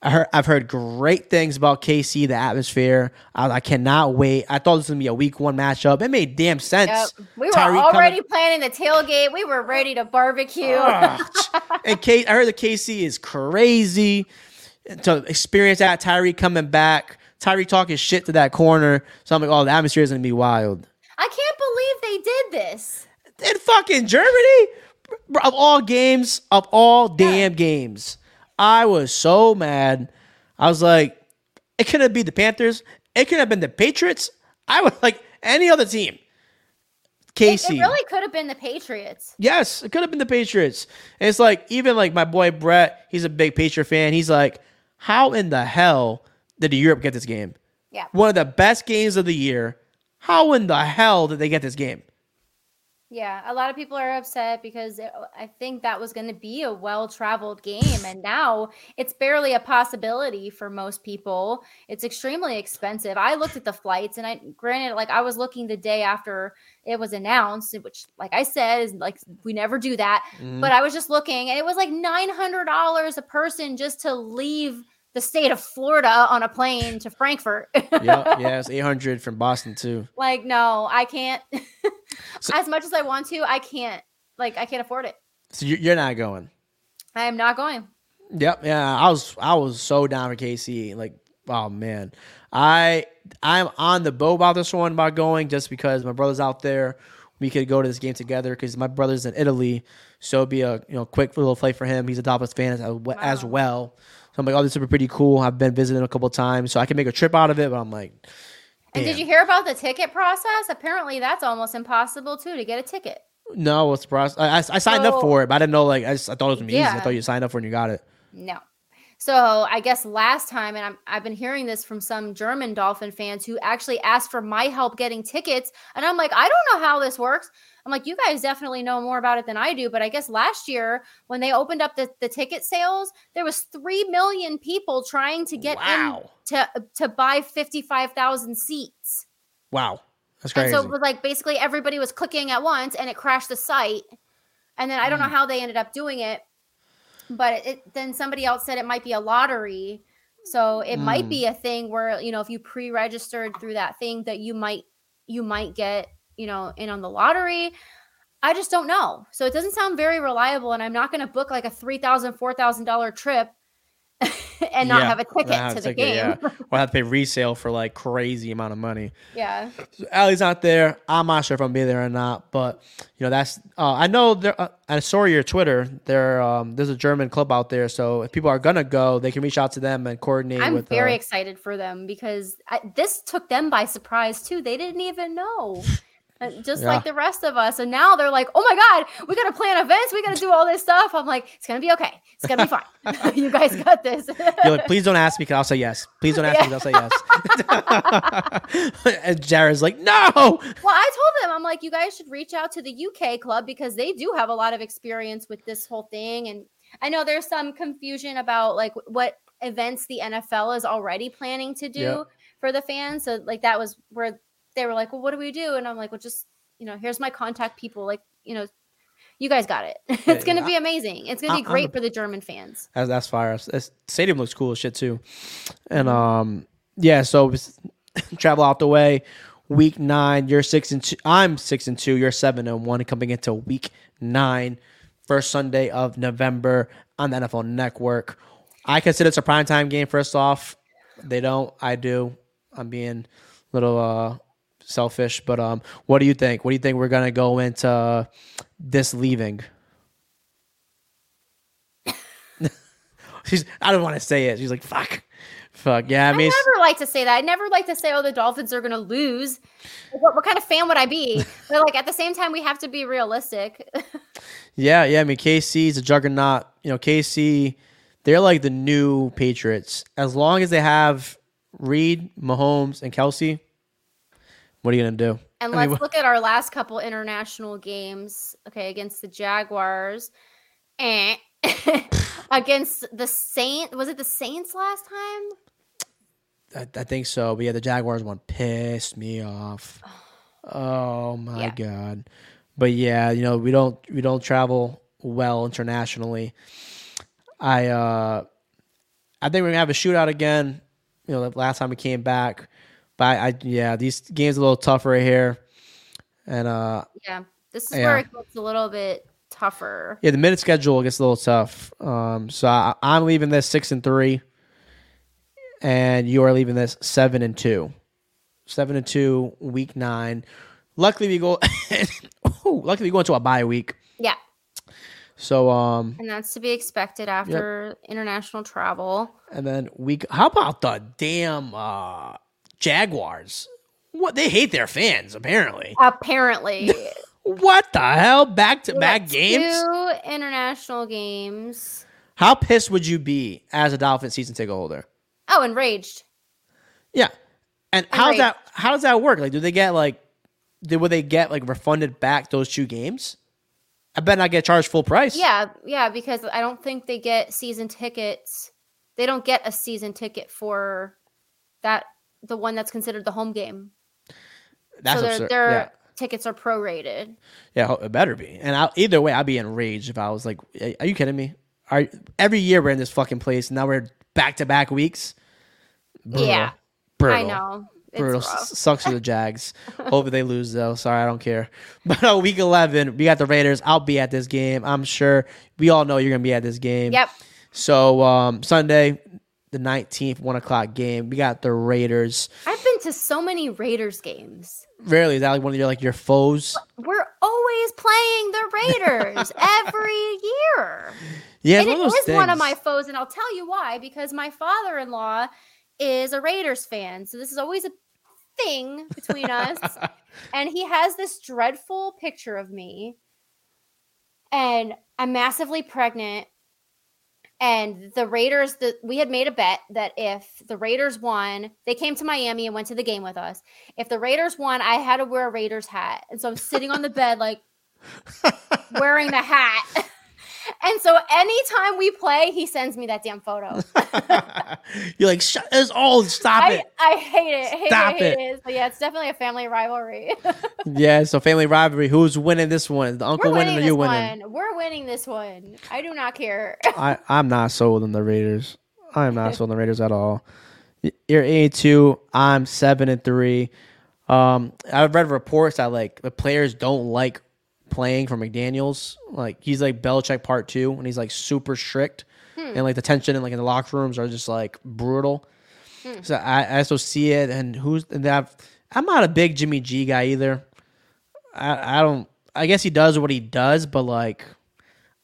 I heard, I've heard great things about KC, the atmosphere. I, I cannot wait. I thought this was gonna be a week one matchup. It made damn sense. Yep. We were Tyreek already coming. planning the tailgate. We were ready to barbecue. Ah, (laughs) and K, I heard the KC is crazy to experience that. Tyreek coming back. Tyreek talking shit to that corner. So I'm like, oh, the atmosphere is gonna be wild. I can't believe they did this. In fucking Germany, of all games, of all damn yeah. games. I was so mad. I was like, it could have been the Panthers. It could have been the Patriots. I was like any other team. Casey. It, it really could have been the Patriots. Yes, it could have been the Patriots. And it's like even like my boy Brett, he's a big Patriot fan. He's like, how in the hell did Europe get this game? Yeah. One of the best games of the year. How in the hell did they get this game? Yeah, a lot of people are upset because it, I think that was going to be a well traveled game. And now it's barely a possibility for most people. It's extremely expensive. I looked at the flights and I, granted, like I was looking the day after it was announced, which, like I said, is like we never do that. Mm. But I was just looking and it was like $900 a person just to leave the state of Florida on a plane to Frankfurt. (laughs) yeah, yeah, it's 800 from Boston too. Like, no, I can't. (laughs) so, as much as I want to, I can't. Like, I can't afford it. So you're not going. I am not going. Yep. Yeah, I was. I was so down for KC. Like, oh man, I I'm on the boat about this one about going just because my brother's out there. We could go to this game together because my brother's in Italy, so it'd be a you know quick little play for him. He's a Dolphins fan as, wow. as well. So I'm like, oh, this would be pretty cool. I've been visiting a couple times, so I can make a trip out of it. But I'm like, and did you hear about the ticket process? Apparently, that's almost impossible too to get a ticket. No, what's the process? I, I, I signed so, up for it, but I didn't know. Like, I, just, I thought it was amazing. Yeah. I thought you signed up for it and you got it. No. So I guess last time, and I'm, I've been hearing this from some German Dolphin fans who actually asked for my help getting tickets, and I'm like, I don't know how this works. I'm like, you guys definitely know more about it than I do. But I guess last year when they opened up the, the ticket sales, there was three million people trying to get wow. in to to buy fifty five thousand seats. Wow. That's crazy. And so it was like basically everybody was clicking at once and it crashed the site. And then I don't mm. know how they ended up doing it, but it, then somebody else said it might be a lottery. So it mm. might be a thing where, you know, if you pre-registered through that thing that you might you might get you know, in on the lottery. I just don't know. So it doesn't sound very reliable. And I'm not going to book like a $3,000, $4,000 trip (laughs) and not yeah, have a ticket to the ticket, game. Yeah. Or have to pay resale for like crazy amount of money. (laughs) Yeah. So Allie's not there. I'm not sure if I'm be there or not, but you know that's. Uh, I know there. Uh, I saw your Twitter. There, um, there's a German club out there, so if people are gonna go, they can reach out to them and coordinate. I'm with, very uh, excited for them because I, this took them by surprise too. They didn't even know. (laughs) Uh, just yeah. like the rest of us. And now they're like, oh my God, we got to plan events. We got to do all this stuff. I'm like, it's going to be okay. It's going to be fine. (laughs) (laughs) you guys got this. You're like, please don't ask me because I'll say yes. Please don't ask yeah. me I'll say yes. (laughs) and Jared's like, no. Well, I told them, I'm like, you guys should reach out to the UK club because they do have a lot of experience with this whole thing. And I know there's some confusion about like what events the NFL is already planning to do. Yep. For the fans, so like that was where they were like, well, what do we do? And I'm like, well, just, you know, here's my contact people. Like, you know, you guys got it. (laughs) it's going to be amazing. It's going to be great I'm, for the German fans. That's, that's fire. This stadium looks cool as shit too. And, mm-hmm. um, yeah, so (laughs) travel out the way. Week nine, you're six and two. I'm six and two. You're seven and one. Coming into week nine, first Sunday of November on the NFL Network. I consider it's a prime time game. First off, they don't. I do. I'm being a little uh, selfish. But um, what do you think? What do you think we're gonna go into this leaving? (laughs) She's. I don't want to say it. She's like, fuck. Fuck yeah! I, mean, I never like to say that. I never like to say, "Oh, the Dolphins are going to lose." What, what, kind of fan would I be? (laughs) but like at the same time, we have to be realistic. (laughs) yeah, yeah. I mean, KC's a juggernaut. You know, KC, they're like the new Patriots. As long as they have Reid, Mahomes, and Kelce, what are you gonna do? And I let's mean, look at our last couple international games. Okay, against the Jaguars, and (laughs) against the Saint. Was it the Saints last time? I, I, think so. But yeah, the Jaguars one pissed me off. (sighs) Oh my yeah. god. But yeah, you know we don't we don't travel well internationally. I uh, I think we're gonna have a shootout again. You know, the last time we came back, but I, I yeah, these games are a little tougher here, and uh, Yeah. This is Yeah. where it gets a little bit tougher. yeah, the minute schedule gets a little tough. Um, so I, I'm leaving this six and three, and you are leaving this seven and two. Seven and two, week nine. Luckily, we go. (laughs) Ooh, luckily, we go into a bye week. Yeah. So um, And that's to be expected after international travel. and then week. How about the damn uh Jaguars? What they hate their fans apparently. Apparently. (laughs) What the hell? Back to back games. Two international games. How pissed would you be as a Dolphin season ticket holder? Oh, enraged. Yeah. And how's Right. that how does that work? Like do they get like did would they get like refunded back those two games? I bet not get charged full price. Yeah, yeah, because I don't think they get season tickets. They don't get a season ticket for that the one that's considered the home game. That's so their absurd. their yeah. tickets are prorated. Yeah, it better be. And I, either way, I'd be enraged if I was like, "Are you kidding me? Are every year we're in this fucking place, now we're back to back weeks." Brutal. Yeah, Brutal. I know. It's Brutal. S- Sucks for the Jags. (laughs) Hopefully they lose though. Sorry, I don't care. (laughs) But uh, week eleven, we got the Raiders. I'll be at this game. I'm sure we all know you're gonna be at this game. Yep. So um, Sunday, the nineteenth, one o'clock game. We got the Raiders. I've been to so many Raiders games. Rarely is that like one of your like your foes. We're always playing the Raiders (laughs) every year. Yeah, and it one of one of my foes, and I'll tell you why. Because my father-in-law is a Raiders fan, so this is always a thing between us. (laughs) and he has this dreadful picture of me, and I'm massively pregnant. And the Raiders, the, we had made a bet that if the Raiders won, they came to Miami and went to the game with us. If the Raiders won, I had to wear a Raiders hat. And so I'm sitting on the bed, like (laughs) wearing the hat. (laughs) And so anytime we play, he sends me that damn photo. (laughs) You're like, Shut, it's all stop I, it. I hate it. Hate Stop it, hate it. it. So yeah, it's definitely a family rivalry. (laughs) Yeah, so family rivalry. Who's winning this one? The uncle winning winning or you winning? one. We're winning this one. I do not care. I, I'm not sold on the Raiders. I'm not sold on the Raiders at all. You're eight two. I'm seven and three. Um, I've read reports that like the players don't like playing for McDaniels. Like he's like Belichick part two, and he's like super strict, hmm. and like the tension and like in the locker rooms are just like brutal. Hmm. So I, I also see it, and who's and that. I'm not a big Jimmy G guy either. I, I don't. I guess he does what he does, but like,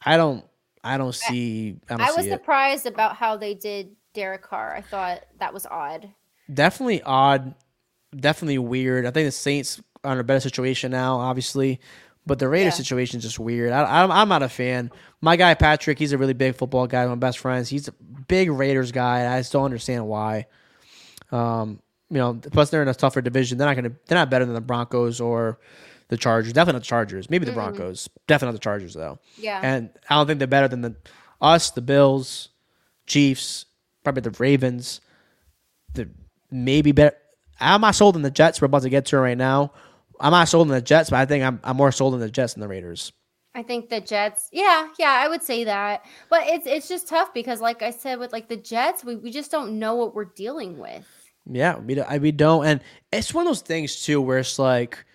I don't. I don't see. I don't I was see surprised about how they did Derek Carr. I thought that was odd. Definitely odd. Definitely weird. I think the Saints are in a better situation now, obviously, but the Raiders Yeah. situation is just weird. I, I'm, I'm not a fan. My guy Patrick, he's a really big football guy. My best friends. He's a big Raiders guy. and I just don't understand why. Um, you know, plus they're in a tougher division. They're not gonna. They're not better than the Broncos or the Chargers. Definitely not the Chargers. Maybe the Broncos. Definitely not the Chargers though. Yeah. And I don't think they're better than the us, the Bills, Chiefs, probably the Ravens. The maybe better. I'm not sold on the Jets. We're about to get to right now. I'm not sold on the Jets, but I think I'm I'm more sold on the Jets than the Raiders. I think the Jets, yeah, yeah, I would say that. But it's it's just tough because like I said with like the Jets, we, we just don't know what we're dealing with. Yeah, we don't, I- we don't, and it's one of those things too where it's like,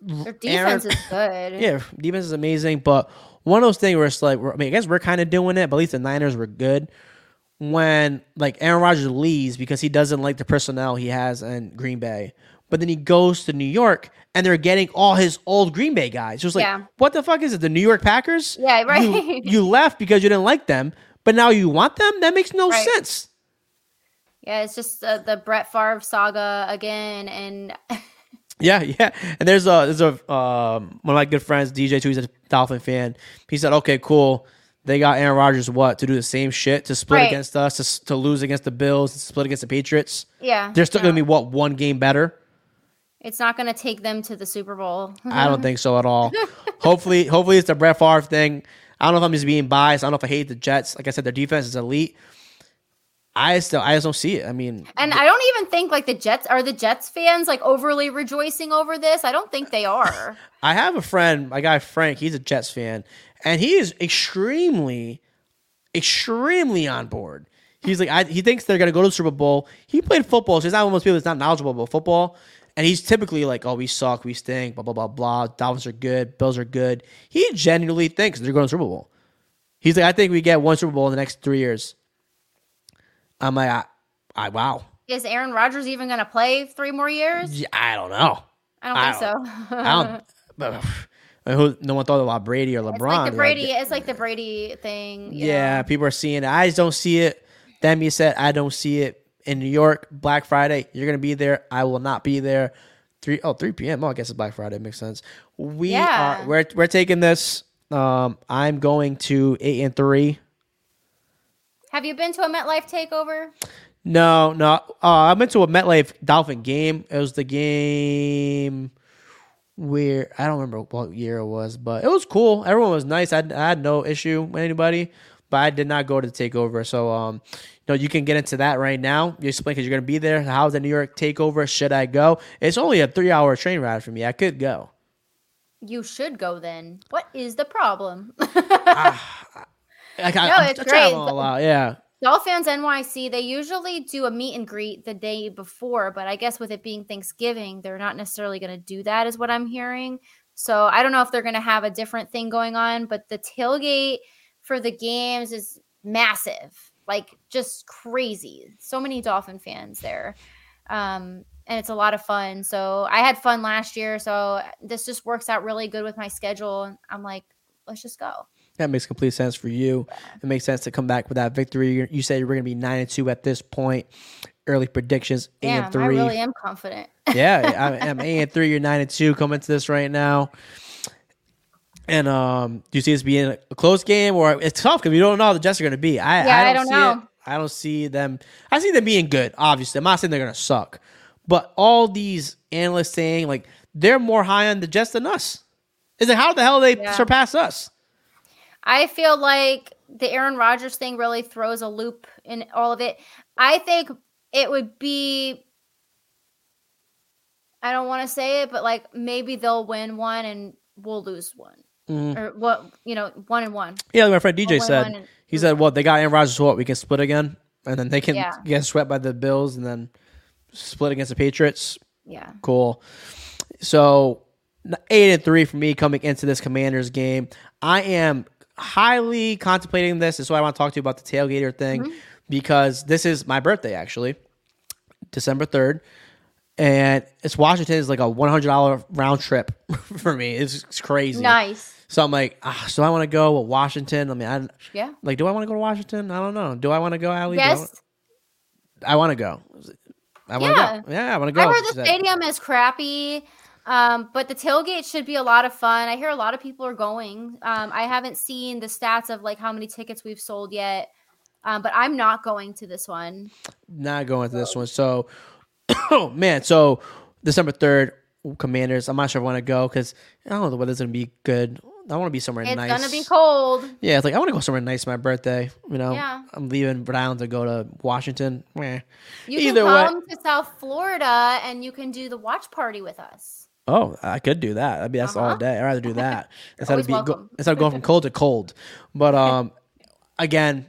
Their defense is good. (laughs) yeah, defense is amazing, but one of those things where it's like, we're, I mean, I guess we're kind of doing it, but at least the Niners were good when like Aaron Rodgers leaves because he doesn't like the personnel he has in Green Bay, but then he goes to New York and they're getting all his old Green Bay guys. Just like, Yeah. what the fuck is it? The New York Packers? Yeah, right. You, (laughs) you left because you didn't like them, but now you want them? That makes no Right. sense. Yeah, it's just uh, the Brett Favre saga again, and (laughs) Yeah, yeah. And there's a there's a um, one of my good friends, DJ too. He's a Dolphin fan. He said, "Okay, cool. They got Aaron Rodgers what to do the same shit to split Right. against us, to, to lose against the Bills, to split against the Patriots. yeah, They're still no, gonna be what one game better. It's not going to take them to the Super Bowl. I don't think so at all. (laughs) hopefully, hopefully it's the Brett Favre thing. I don't know if I'm just being biased. I don't know if I hate the Jets. Like I said, their defense is elite. I still I just don't see it. I mean, And I don't even think like the Jets are the Jets fans like overly rejoicing over this. I don't think they are. (laughs) I have a friend, my guy Frank. He's a Jets fan, and he is extremely, extremely on board. He's like, I, he thinks they're gonna go to the Super Bowl. He played football, so he's not one of those people that's not knowledgeable about football. And he's typically like, oh, we suck, we stink, blah blah blah blah. Dolphins are good, Bills are good. He genuinely thinks they're going to Super Bowl. He's like, I think we get one Super Bowl in the next three years. I'm like, I, I wow. Is Aaron Rodgers even going to play three more years? Yeah, I don't know. I don't I think so. I don't. (laughs) but, who, no one thought about Brady or LeBron. It's like the Like, Brady. It's like the Brady thing. yeah, know? people are seeing it. I just don't see it. Being said, I don't see it in New York. Black Friday, you're gonna be there. I will not be there. Three oh 3 p.m. Oh, I guess it's Black Friday. Makes sense. We Yeah. are we're we're taking this. Um, I'm going to eight and three. Have you been to a MetLife takeover? No, no. Uh, I went to a MetLife Dolphin game. It was the game where I don't remember what year it was, but it was cool. Everyone was nice. I, I had no issue with anybody, but I did not go to the takeover. So, um, you know, you can get into that right now. You explain because you're going to be there. How's the New York takeover? Should I go? It's only a three hour train ride for me. I could go. You should go then. What is the problem? (laughs) Like, I, No, I'm it's I great, travel a lot. Yeah. Dolphins NYC, they usually do a meet and greet the day before, but I guess with it being Thanksgiving, they're not necessarily going to do that, is what I'm hearing. So I don't know if they're going to have a different thing going on, but the tailgate for the games is massive, like just crazy. So many Dolphin fans there. Um, and it's a lot of fun. So I had fun last year. So this just works out really good with my schedule. I'm like, let's just go. That makes complete sense for you. It makes sense to come back with that victory. You- said you were going to be nine and two at this point. Early predictions eight Damn, and three. I really am confident. yeah, I- (laughs) I'm eight and three. You're nine and two coming to this right now. And um, do you see this being a close game, or it's tough because we don't know how the Jets are going to be? I, Yeah, I I don't, don't see know. it. I don't see them. I see them being good. Obviously, I'm not saying they're going to suck, but all these analysts saying like they're more high on the Jets than us. Is like how the hell they Yeah. surpass us? I feel like the Aaron Rodgers thing really throws a loop in all of it. I think it would be I don't want to say it, but like maybe they'll win one and we'll lose one. Mhm. Or what, you know, one and one. Yeah, like my friend DJ win said. one and He said, "Well, they got Aaron Rodgers. So what? We can split again, and then they can Yeah. get swept by the Bills, and then split against the Patriots. Yeah. Cool. So eight and three for me coming into this Commanders game. I am highly contemplating this. This is why I want to talk to you about the tailgater thing Mm-hmm. because this is my birthday actually, December third. And it's Washington is like a one hundred dollar round trip (laughs) for me. It's, it's crazy. Nice. So I'm like, ah, so I want to go with Washington. I mean, I, Yeah. like, do I want to go to Washington? I don't know. Do I want to go, Allie? I Yes. I want to go. I want Yeah. go. Yeah, I want to go. I heard the stadium is crappy. Um, but the tailgate should be a lot of fun. I hear a lot of people are going. Um, I haven't seen the stats of like how many tickets we've sold yet. Um, but I'm not going to this one. Not going to this one. So, oh (coughs) man. So December third, Commanders. I'm not sure if I want to go because I don't know the weather's gonna be good. I want to be somewhere It's nice. It's gonna be cold. Yeah, it's like I want to go somewhere nice for my birthday. You know, Yeah. I'm leaving Rhode Island to go to Washington. Meh. You Either can way- come to South Florida and you can do the watch party with us. Oh, I could do that. I mean, that's all Uh-huh. day. I'd rather do that (laughs) instead of be, go, instead of going from cold to cold. But (laughs) um, again,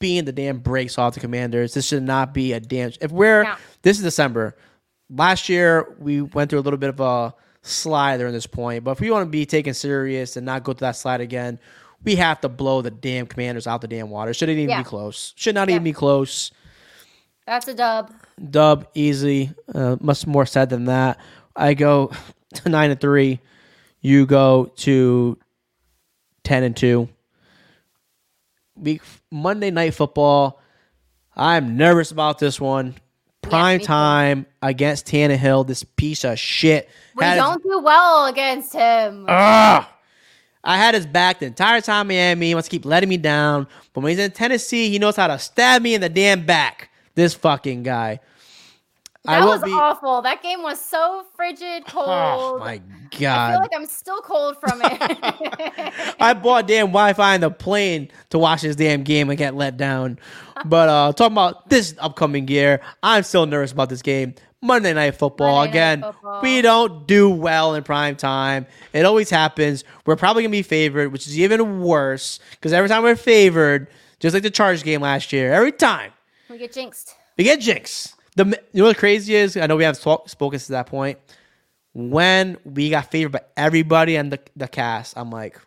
being the damn breaks off the Commanders, this should not be a damn. If we're Yeah. this is December, last year we went through a little bit of a slide during this point. But if we want to be taken serious and not go to that slide again, we have to blow the damn Commanders out the damn water. Shouldn't even Yeah. be close. Should not Yeah. even be close. That's a dub. Dub easy. Uh, much more said than that. I go to (laughs) nine and three. You go to ten and two. Week Monday night football. I'm nervous about this one. Prime me time against Tannehill. This piece of shit. We Had don't do well against him. Ugh. I had his back the entire time Miami. He wants to keep letting me down. But when he's in Tennessee, he knows how to stab me in the damn back. This fucking guy. That was be. awful. That game was so frigid, cold. Oh my god! I feel like I'm still cold from it. (laughs) I bought damn Wi-Fi in the plane to watch this damn game and get let down. But uh talking about this upcoming year, I'm still nervous about this game. Monday Night Football. Monday Night Again, Football. we don't do well in prime time. It always happens. We're probably going to be favored, which is even worse because every time we're favored, just like the Charge game last year, every time We get jinxed. we get jinx. The you know what crazy is? I know we haven't talk, spoken to that point. When we got favored by everybody and the, the cast, I'm like,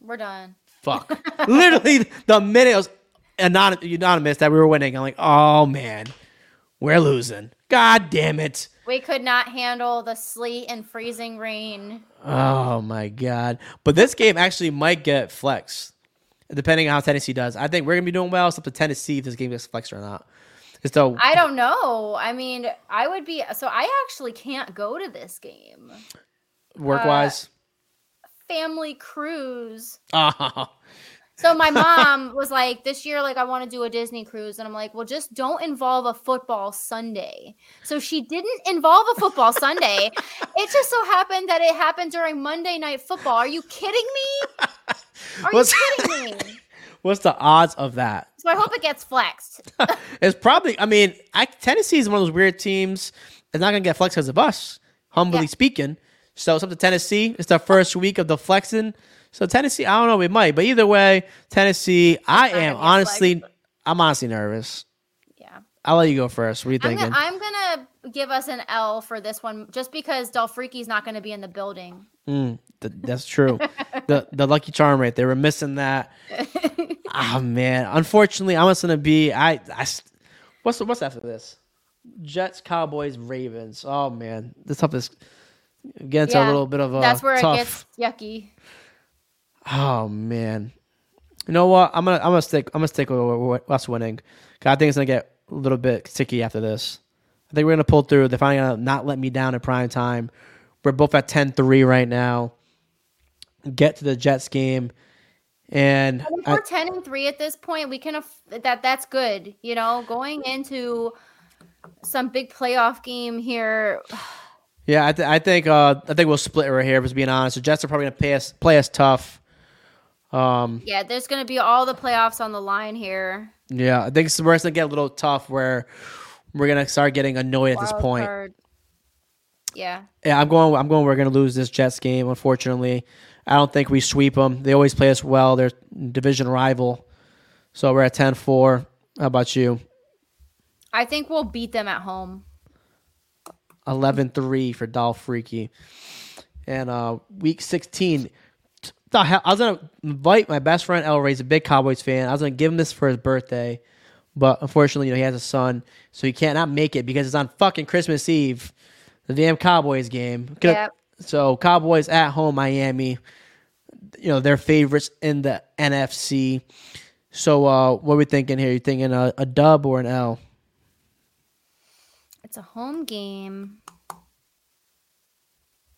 We're done. fuck. (laughs) Literally, the minute it was anonymous, anonymous that we were winning, I'm like, oh man, we're losing. God damn it. We could not handle the sleet and freezing rain. Oh my god. But this game actually might get flexed, depending on how Tennessee does. I think we're gonna be doing well. It's up to Tennessee if this game gets flexed or not. So I don't know. I mean, I would be so I actually can't go to this game. work wise, uh, Family cruise. oh, So my mom (laughs) was like, this year, like, I want to do a Disney cruise. And I'm like, well, just don't involve a football Sunday. So she didn't involve a football Sunday. (laughs) It just so happened that it happened during Monday night football. Are you kidding me? (laughs) Are What's- you kidding me? What's the odds of that? So I hope it gets flexed. (laughs) It's probably. I mean, I, Tennessee is one of those weird teams. It's not gonna get flexed because of us, humbly Yeah. speaking. So it's up to Tennessee. It's the first week of the flexing. So Tennessee, I don't know, we might, but either way, Tennessee. I am honestly, flexed, I'm honestly nervous. Yeah. I'll let you go first. What are you I'm thinking? gonna, I'm gonna give us an L for this one just because Dolphreaky's not gonna be in the building. Mm, th- that's true. the the lucky charm right there. We're missing that. oh (laughs) man. Unfortunately, I'm just gonna be. I I. what's what's after this? Jets, Cowboys, Ravens. Oh man, the toughest. Get into a little bit of a That's where tough. it gets yucky. Oh man. You know what? I'm gonna I'm gonna stick I'm gonna stick with with us winning. 'Cause I think it's gonna get a little bit sticky after this. I think we're gonna pull through. They're finally gonna not let me down in prime time. We're both at 10-3 right now. Get to the Jets game, and I- we're ten and three at this point, we can aff- that that's good. You know, going into some big playoff game here. (sighs) yeah, I, th- I think uh, I think we'll split right here. If we're being honest, the Jets are probably gonna pay us play us tough. Um, Yeah, there's going to be all the playoffs on the line here. Yeah, I think it's gonna get a little tough. Where we're gonna start getting annoyed at this point. card. Yeah, Yeah, I'm going. I'm going. We're going to lose this Jets game. Unfortunately, I don't think we sweep them. They always play us well. They're division rival, so we're at 10-4. How about you? I think we'll beat them at home. 11-3 for Dolphreaky, and uh, week sixteen. The hell, I was gonna invite my best friend El Ray's a big Cowboys fan. I was gonna give him this for his birthday, but unfortunately, you know, he has a son, so he can't not make it because it's on fucking Christmas Eve, the damn Cowboys game. Yep. So Cowboys at home, Miami. You know, they're favorites in the NFC. So uh, what are we thinking here? You thinking a, a dub or an L? It's a home game.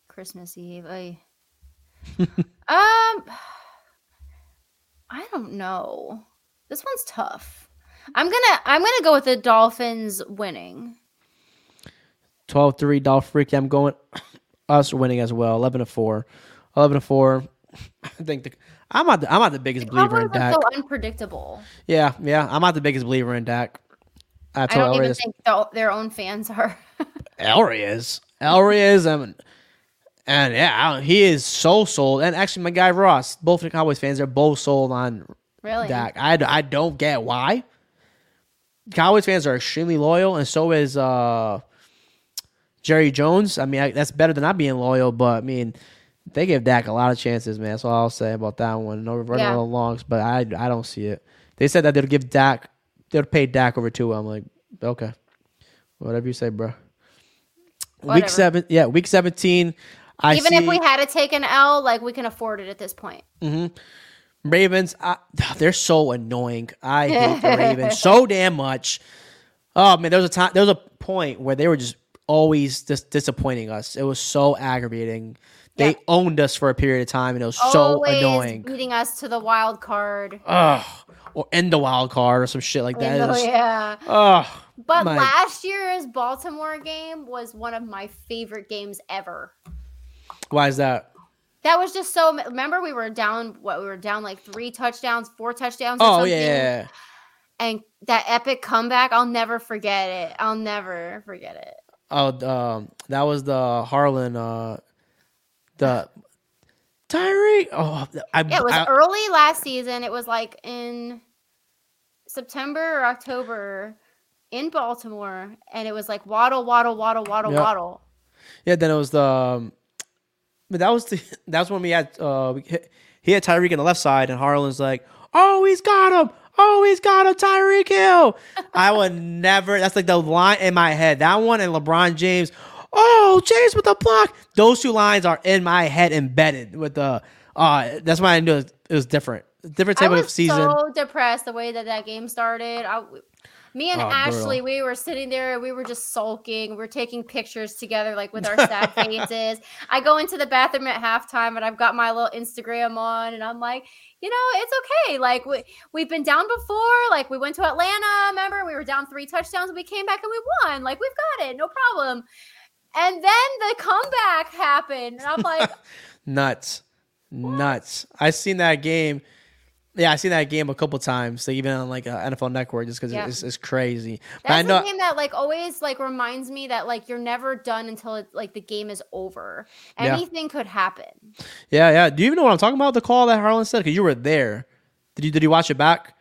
Christmas Eve. Ay. (laughs) um, I don't know. This one's tough. I'm gonna I'm gonna go with the Dolphins winning. 12-3 Dolphreaky. I'm going (coughs) us winning as well. 11 to 4. 11 to 4. (coughs) I think the I'm not the, I'm not the biggest believer in Dak. so unpredictable. Yeah, yeah. I'm not the biggest believer in Dak. I I don't Elray even this. think the, their own fans are. (laughs) Elray is. Elray is. Um, and yeah, he is so sold. And actually, my guy Ross, both the Cowboys fans, are both sold on really? Dak. I, I don't get why. Cowboys fans are extremely loyal, and so is uh, Jerry Jones. I mean, I, that's better than not being loyal, but I mean, they give Dak a lot of chances, man. That's all I'll say about that one. No running Yeah. all longs, but I I don't see it. They said that they'll give Dak, they'll pay Dak over two. I'm like, okay, whatever you say, bro. Week Whatever. seven, yeah, week seventeen. I Even see, if we had to take an L, like we can afford it at this point. mhm Ravens, I, (sighs) they're so annoying. I hate the Ravens (laughs) so damn much. Oh man, there was a time, there was a point where they were just always just disappointing us. It was so aggravating. They Yeah. owned us for a period of time, and it was so annoying. beating us to the wild card. Ugh, or end the wild card or some shit like that. Oh, yeah. Ugh, But my- last year's Baltimore game was one of my favorite games ever. Why is that? That was just so. Remember, we were down. What we were down like three touchdowns, four touchdowns. Oh yeah, yeah. And that epic comeback, I'll never forget it. I'll never forget it. Oh, um, that was the Harlan. Uh, the Tyreek. Oh, I, it was I- early last season. It was like in September or October in Baltimore, and it was like waddle, waddle, waddle, waddle, Yeah. waddle. Yeah, then it was the. Um, but that was the (laughs) that was when we had uh we he had Tyreek on the left side and Harlan's like, oh he's got him, oh he's got him, Tyreek Hill. I would (laughs) never. That's like the line in my head. That one and LeBron James. Oh James with the block. Those two lines are in my head embedded with the. Uh, that's why I knew it was, it was different. Different type of season. so depressed the way that that game started. I, me and Oh, Ashley, brutal. we were sitting there. We were just sulking. We were taking pictures together, like with our sad (laughs) faces. I go into the bathroom at halftime, and I've got my little Instagram on, and I'm like, you know, it's okay. Like we we've been down before. Like we went to Atlanta. Remember, we were down three touchdowns, and we came back and we won. Like we've got it, no problem. And then the comeback happened, and I'm like, (laughs) nuts, nuts. I seen that game. Yeah, I've seen that game a couple times, like even on like uh, NFL Network, just because Yeah. it's, it's crazy. But I That's know, the game that like always like reminds me that like you're never done until it, like the game is over. Yeah. Anything could happen. yeah, yeah. Do you even know what I'm talking about? The call that Harlan said, because you were there. Did you did you watch it back?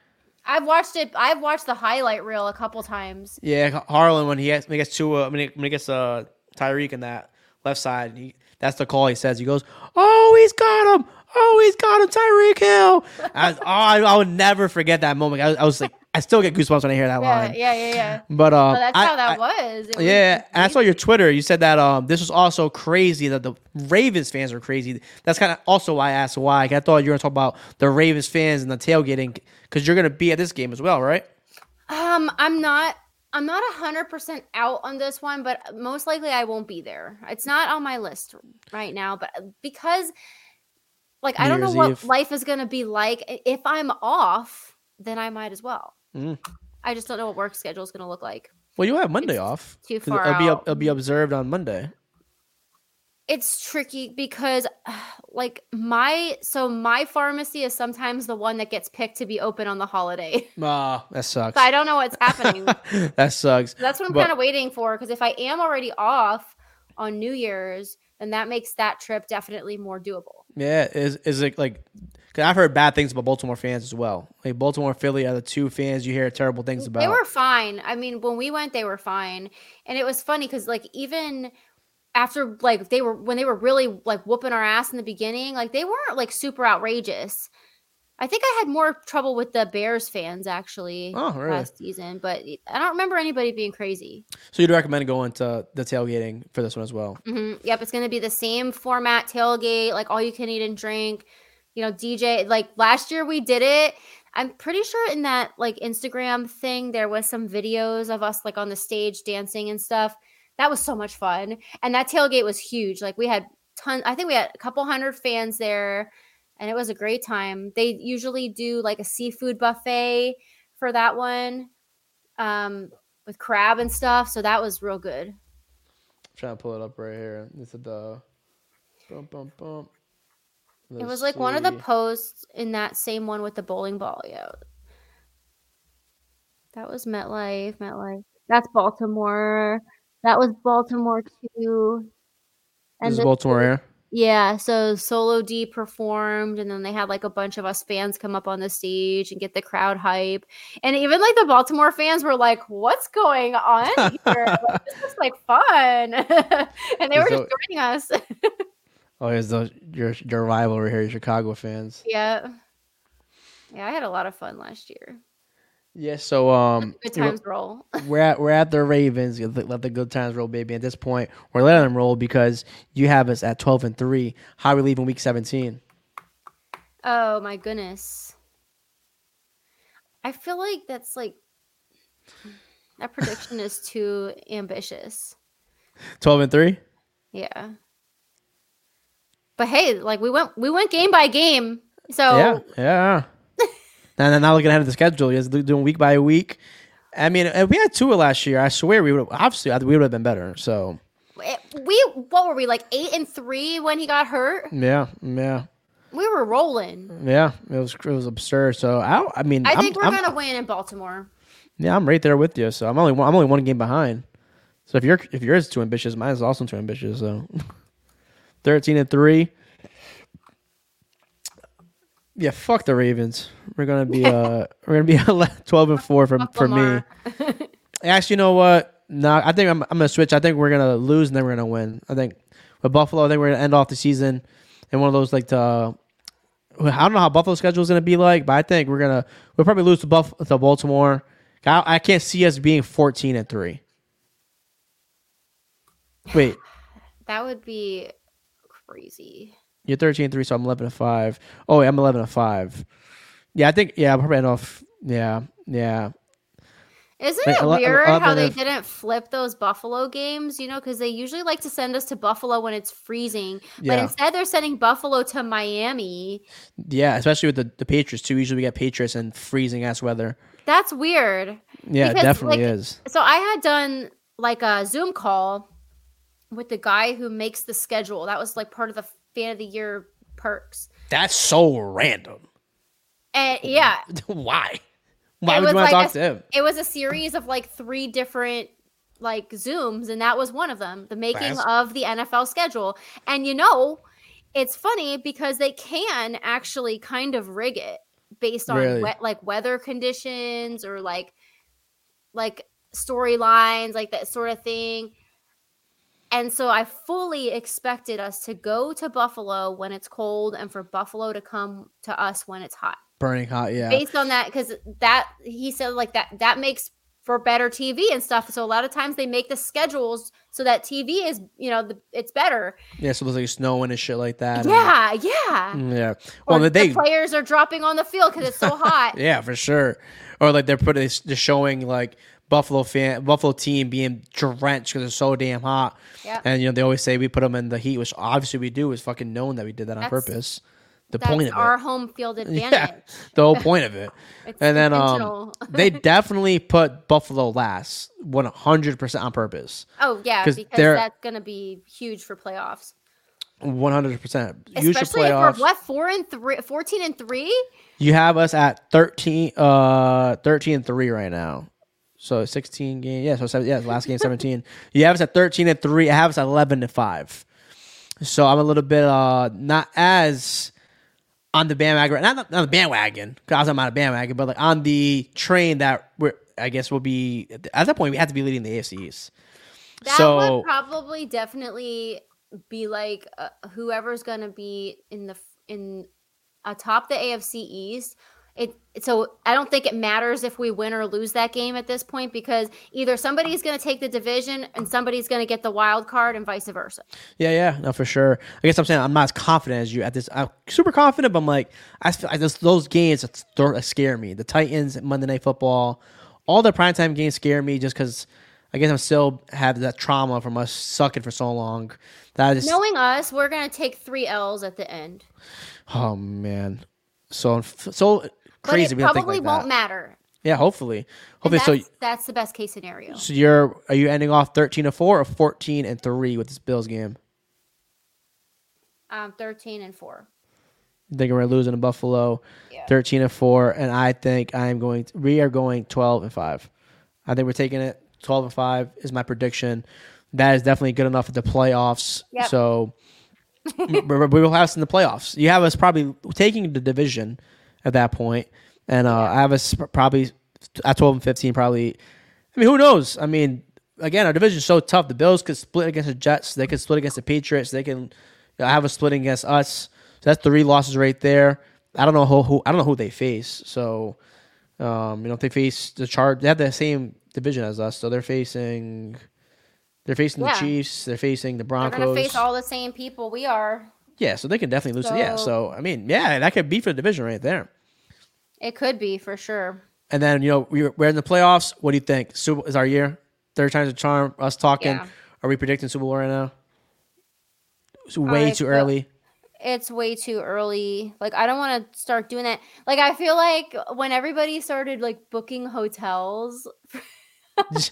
I've watched it. I've watched the highlight reel a couple times. Yeah, Harlan when he gets when he gets to uh, when, he, when he gets uh Tyreek in that left side, he, that's the call he says. He goes, "Oh, he's got him! Oh, he's got him, Tyreek Hill!" I, oh, I, I would never forget that moment. I, was- I was like, I still get goosebumps when I hear that Yeah, line. yeah, yeah, yeah. But uh, So that's I- how that was. Was Yeah, I saw your Twitter. You said that um this was also crazy that the Ravens fans are crazy. That's kind of also why I asked why. I thought you were gonna talk about the Ravens fans and the tailgating because you're gonna be at this game as well, right? Um, I'm not. I'm not hundred percent out on this one, but most likely I won't be there. It's not on my list right now, but because, like, I don't know Year's what Eve. life is gonna be like. If I'm off, then I might as well. Mm. I just don't know what work schedule is gonna look like. Well, you have Monday It's off. too far it'll be out. it'll be observed on Monday. It's tricky because, (sighs) like, my so my pharmacy is sometimes the one that gets picked to be open on the holiday. (laughs) Ah, that sucks. so I don't know what's happening. (laughs) that sucks. That's what I'm kind of waiting for. Because if I am already off on New Year's, then that makes that trip definitely more doable. Yeah, is is it like? Cause I've heard bad things about Baltimore fans as well. Like Baltimore, Philly are the two fans you hear terrible things about. They were fine. I mean, when we went, they were fine, and it was funny because like even after like they were when they were really like whooping our ass in the beginning, like they weren't like super outrageous. I think I had more trouble with the Bears fans actually Oh, really? last season, but I don't remember anybody being crazy. so you'd recommend going to the tailgating for this one as well. hmm Yep, it's going to be the same format tailgate, like all you can eat and drink. You know, DJ. Like last year we did it. I'm pretty sure in that like Instagram thing there was some videos of us like on the stage dancing and stuff. That was so much fun, and that tailgate was huge. Like we had ton. I think we had a couple hundred fans there, and it was a great time. They usually do like a seafood buffet for that one, um, with crab and stuff. So that was real good. I'm trying to pull it up right here. This is the. It was like one of the posts in that same one with the bowling ball. Yeah. That was MetLife. MetLife. That's Baltimore. That was Baltimore too. This is Baltimore here. Yeah. So Solo D performed, and then they had like a bunch of us fans come up on the stage and get the crowd hype. And even like the Baltimore fans were like, "What's going on here? like, (laughs) this is like fun," (laughs) and they were So- just joining us. (laughs) Oh, the your your rival over here, Chicago fans. yeah. Yeah, I had a lot of fun last year. Yeah, so um, Good times roll. (laughs) we're at we're at the Ravens. Let let the good times roll, baby. At this point, we're letting them roll because you have us at twelve and three. How are we leaving week seventeen? Oh my goodness. I feel like that's like that prediction is (laughs) too ambitious. Twelve and three. Yeah. But hey, like we went we went game by game. So Yeah, yeah. And then now looking ahead at the schedule, you're doing week by week. I mean, if we had Tua last year, I swear we would have, obviously we would have been better. So eh, we what were we like 8 and 3 when he got hurt? yeah, yeah, We were rolling. yeah. It was it was absurd. So I, I mean, I I'm- think we're I'm- going to win in Baltimore. Yeah, I'm right there with you. So I'm only one, I'm only one game behind. So if you're if yours is too ambitious, mine is also too ambitious. So (laughs) thirteen and three. Yeah, fuck the Ravens. We're gonna be uh (laughs) we're gonna be (laughs) twelve and four for for me. (laughs) Actually, you know what? No, I think I'm, I'm gonna switch. I think we're gonna lose and then we're gonna win. I think with Buffalo, I think we're gonna end off the season in one of those like the. I don't know how Buffalo's schedule is gonna be like, but I think we're gonna we'll probably lose to Buff to Baltimore. I, I can't see us being 14 and three. Wait, (sighs) That would be crazy. You're 13 and three, so I'm 11 and five. Oh, wait, I'm 11 and five. Yeah, I think yeah, I'll probably end off. Yeah, yeah. Isn't Like, it weird how they didn't flip those Buffalo games? You know, because they usually like to send us to Buffalo when it's freezing, but Yeah. instead they're sending Buffalo to Miami. Yeah, especially with the, the Patriots too. Usually we get Patriots and freezing ass weather. That's weird. Yeah, it Because, definitely like, is. So I had done like a Zoom call with the guy who makes the schedule. That was like part of the fan of the year perks. That's so random. And yeah, (laughs) Why? Why It would you want to like talk a- to him? it was a series of like three different like zooms and that was one of them the making That's- of the nfl schedule and you know it's funny because they can actually kind of rig it based on Really? we- like weather conditions or like like storylines like that sort of thing and so i fully expected us to go to buffalo when it's cold and for buffalo to come to us when it's hot Burning hot, yeah. based on that because that he said like that that makes for better TV and stuff. So a lot of times they make the schedules so that TV is you know the, it's better. Yeah, so there's like snowing and shit like that. and- Yeah, yeah. Mm, yeah. Or Well, they the players are dropping on the field because it's so (laughs) hot. Yeah, for sure. Or like they're putting they're showing like Buffalo fan Buffalo team being drenched because it's so damn hot. Yep. And you know they always say we put them in the heat, which obviously we do. Is fucking known that we did that on That's- purpose. The point of it. our it. home field (laughs) advantage. Yeah, (laughs) the whole point of it. (laughs) It's And then um, they definitely put Buffalo last, one hundred percent on purpose. oh yeah, 'cause because that's gonna be huge for playoffs. One hundred percent. Especially if we're what four and three, 14 and three. You have us at 13, uh, 13 and 3 right now. So 16 game. Yeah, so seven, yeah, last game 17. (laughs) you have us at 13 and 3. I have us at 11 and 5. So I'm a little bit uh not as on the bandwagon, not, not on the bandwagon, because I'm not a bandwagon, but like on the train that we're, I guess will be, at that point, we have to be leading the AFC East. That so, would probably definitely be like uh, whoever's going to be in the in atop the AFC East. It so I don't think it matters if we win or lose that game at this point because either somebody's going to take the division and somebody's going to get the wild card and vice versa. Yeah, yeah, no, for sure. I guess I'm saying I'm not as confident as you at this. I'm super confident, but I'm like, I those, games that scare me. The Titans, Monday Night Football, all the primetime games scare me just because I guess I'm still have that trauma from us sucking for so long. That Knowing us, we're going to take 3 Ls at the end. oh man, so so But it we don't think probably like won't matter. Yeah, hopefully, hopefully. So, that's, that's the best case scenario. so you're are you ending off 13 and four or 14 and three with this Bills game? Um 13 and 4. I think we're losing to Buffalo, Yeah. thirteen and four, and I think I'm going. To, we are going twelve and five. I think we're taking it. Twelve and five is my prediction. That is definitely good enough for the playoffs. Yep. So (laughs) we we will have us in the playoffs. You have us probably taking the division at that point, and uh, I have us probably at twelve and fifteen. Probably. I mean, who knows? I mean, again, our division is so tough. The Bills could split against the Jets. They could split against the Patriots. They can have a splitting against us. So that's three losses right there. I don't know who, who I don't know who they face. So, um, you know, if they face the Charge, they have the same division as us. So they're facing, they're facing Yeah. the Chiefs. They're facing the Broncos. They're going to face all the same people we are. Yeah, so they can definitely lose. yeah, So- so I mean, yeah, that could be for the division right there. It could be for sure. And then you know we're, we're in the playoffs. What do you think? Super is our year. Third time's a charm. Us talking. Yeah. Are we predicting Super Bowl right now? It's way I too early. It's way too early. Like I don't want to start doing that. Like I feel like when everybody started like booking hotels (laughs)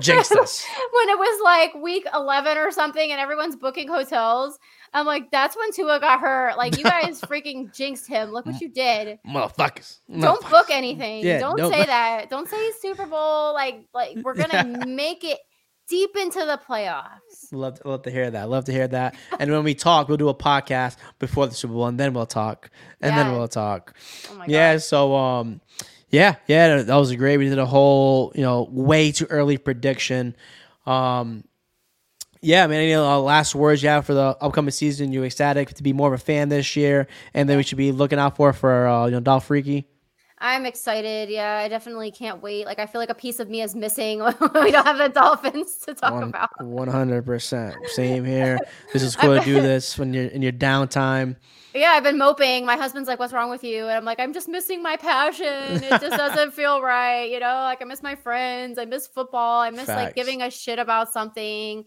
Jinxed us. (laughs) when it was like week 11 or something and everyone's booking hotels, I'm like that's when Tua got hurt. Like you guys (laughs) freaking jinxed him. Look what you did. Motherfuckers. Don't Motherfuckers. book anything. Yeah, don't don't- say that. Don't say Super Bowl like like we're going to make it deep into the playoffs. Love, to, love to hear that. Love to hear that. And when we talk, we'll do a podcast before the Super Bowl, and then we'll talk, and then we'll talk. Oh my yeah. So, um, yeah, yeah, that was great. We did a whole, you know, way too early prediction. Um, yeah, man. Any uh, last words you have for the upcoming season? You ecstatic to be more of a fan this year, and then we should be looking out for for uh, you know Dolphreaky. I'm excited. Yeah, I definitely can't wait. Like I feel like a piece of me is missing (laughs) when we don't have the Dolphins to talk about. One hundred percent. Same here. (laughs) This is cool to do (laughs) this when you're in your downtime. Yeah, I've been moping. My husband's like, "What's wrong with you?" And I'm like, "I'm just missing my passion. It just doesn't feel right, you know. Like I miss my friends. I miss football. I miss Facts. like giving a shit about something,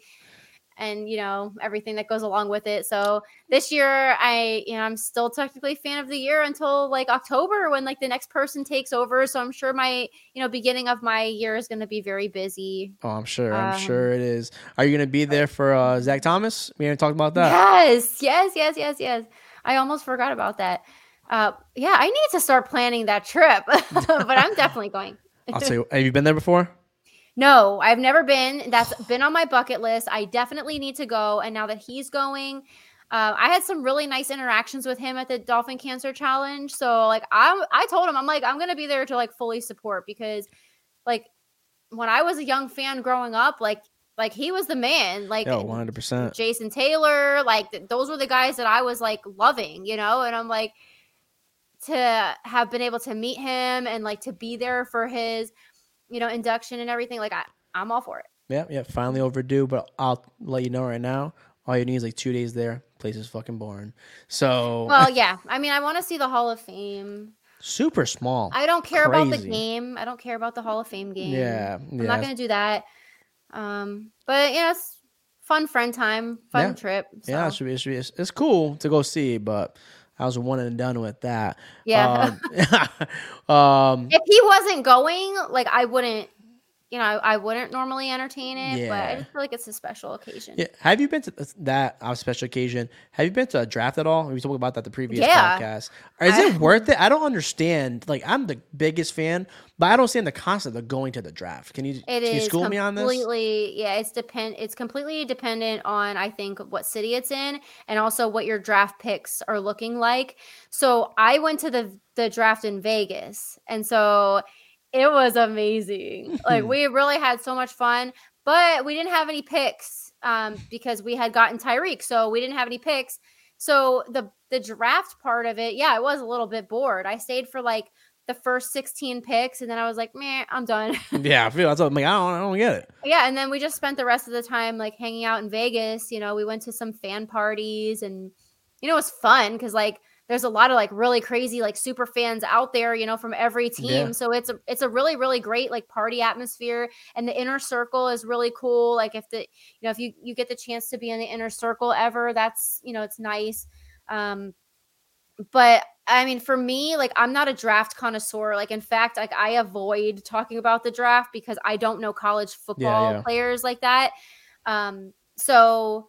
and you know everything that goes along with it." So this year, I you know I'm still technically fan of the year until like October when like the next person takes over. So I'm sure my you know beginning of my year is going to be very busy. Oh, I'm sure. I'm Um, sure it is. Are you gonna be there for uh, Zach Thomas? We haven't talked about that. Yes, yes, yes, yes, yes. I almost forgot about that. Uh, yeah, I need to start planning that trip, (laughs) but I'm (laughs) definitely going. I'll tell you. Have you been there before? No, I've never been. That's been on my bucket list. I definitely need to go. And now that he's going, uh, I had some really nice interactions with him at the Dolphin Cancer Challenge. So like I, I told him I'm like I'm gonna be there to like fully support because like when I was a young fan growing up, like like he was the man. Like Yo, 100. percent Jason Taylor, like th- those were the guys that I was like loving, you know, and I'm like to have been able to meet him and like to be there for his, you know, induction and everything. Like I, I'm all for it. Yeah, yeah. Finally overdue, but I'll let you know right now. All you need is like two days there. Place is fucking boring. So Well, (laughs) yeah. I mean, I want to see the Hall of Fame. super small. I don't care about the game. I don't care about the Hall of Fame game. Yeah, I'm yeah. not gonna do that. Um, but yeah, it's fun friend time, fun Yeah. trip. Yeah, it should be, it should be, it's, it's cool to go see, but I was one and done with that. yeah. Um, (laughs) (laughs) um, if he wasn't going, like I wouldn't, you know, I, I wouldn't normally entertain it, but I just feel like it's a special occasion. yeah. Have you been to that on a special occasion? Have you been to a draft at all? We talked about that the previous Yeah. podcast. Is I- it (laughs) worth it? I don't understand. Like, I'm the biggest fan, but I don't understand the concept of going to the draft. Can you, It can you school me on this? completely, yeah. It's depend. It's completely dependent on I think what city it's in, and also what your draft picks are looking like. So I went to the the draft in Vegas, and so it was amazing. like we really had so much fun, but we didn't have any picks um, because we had gotten Tyreek, so we didn't have any picks. So the the draft part of it, yeah, I was a little bit bored. I stayed for like the first 16 picks and then I was like, man, I'm done. (laughs) Yeah, I feel that's what I'm like. I don't, I don't get it. yeah, and then we just spent the rest of the time like hanging out in Vegas. You know, we went to some fan parties and you know, it was fun because like there's a lot of like really crazy like super fans out there, you know, from every team. Yeah. So it's a it's a really, really great like party atmosphere. And the inner circle is really cool. Like if the you know, if you you get the chance to be in the inner circle ever, that's you know, it's nice. Um but I mean, for me, like I'm not a draft connoisseur. Like, in fact, like I avoid talking about the draft because I don't know college football yeah. players like that. Um, so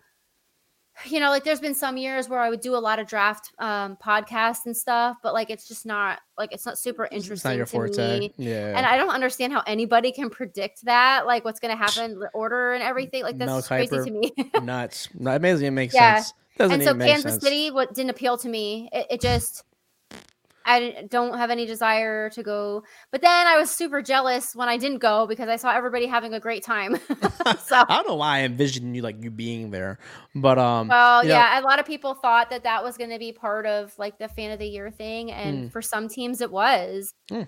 you know, like there's been some years where I would do a lot of draft um podcasts and stuff, but like it's just not like it's not super interesting not to forte. me. Yeah. And I don't understand how anybody can predict that, like what's gonna happen, the order and everything. Like that's just crazy to me. (laughs) nuts. That amazing. It makes Yeah. sense. Doesn't and so Kansas sense. City, what didn't appeal to me. It, it just, I don't have any desire to go. But then I was super jealous when I didn't go because I saw everybody having a great time. (laughs) (laughs) so, I don't know why I envisioned you like you being there, but um. well, you know, yeah, a lot of people thought that that was going to be part of like the fan of the year thing, and Mm. for some teams it was. Mm.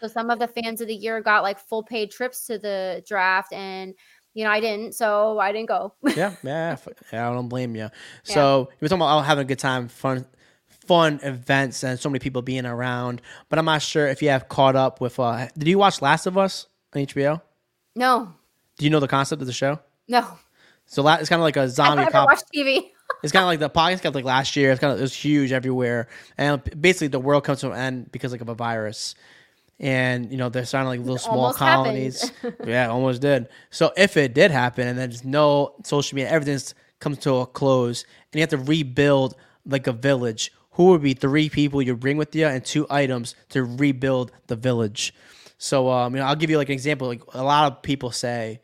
So some of the fans of the year got like full paid trips to the draft, and you know I didn't, so I didn't go. yeah, (laughs) yeah, yeah, I don't blame you. So you were talking about all having a good time, fun, fun events, and so many people being around. But I'm not sure if you have caught up with. uh Did you watch Last of Us on HBO? no, Do you know the concept of the show? no, So la- it's kind of like a zombie never cop. watched TV. (laughs) It's kind of like the podcast got like last year. It's kind of it was huge everywhere, and basically the world comes to an end because like of a virus, and you know they're starting like little small colonies. (laughs) yeah, almost did. So if it did happen, and there's no social media, everything comes to a close, and you have to rebuild like a village. Who would be three people you bring with you and two items to rebuild the village? So um, you know, I'll give you like an example. Like a lot of people say,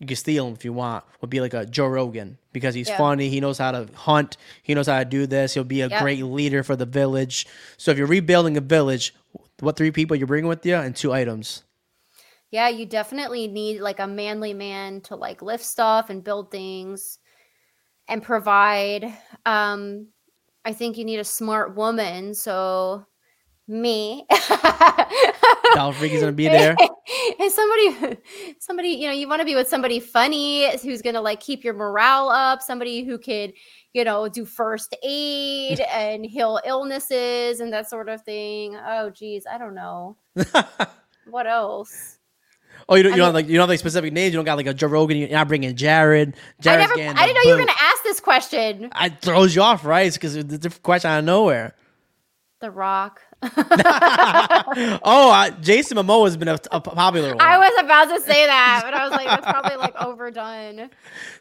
you can steal him if you want. Would be like a Joe Rogan because he's Yeah. funny. He knows how to hunt. He knows how to do this. He'll be a Yep. great leader for the village. So if you're rebuilding a village, what three people you're bringing with you and two items? Yeah, you definitely need like a manly man to like lift stuff and build things and provide. Um, I think you need a smart woman. So me. Dolph gonna be there. (laughs) and somebody somebody you know you want to be with somebody funny who's gonna like keep your morale up somebody who could you know do first aid (laughs) and heal illnesses and that sort of thing oh geez i don't know (laughs) what else oh, you don't, you don't mean- like you don't have like specific names. You don't got like a Joe Rogan. You're not bringing Jared. i never i didn't know you were gonna ask this question I throws you off, right? Because it's a different question out of nowhere. the rock (laughs) oh, I, Jason Momoa has been a, a popular one. i was about to say that but i was like that's probably like (laughs) overdone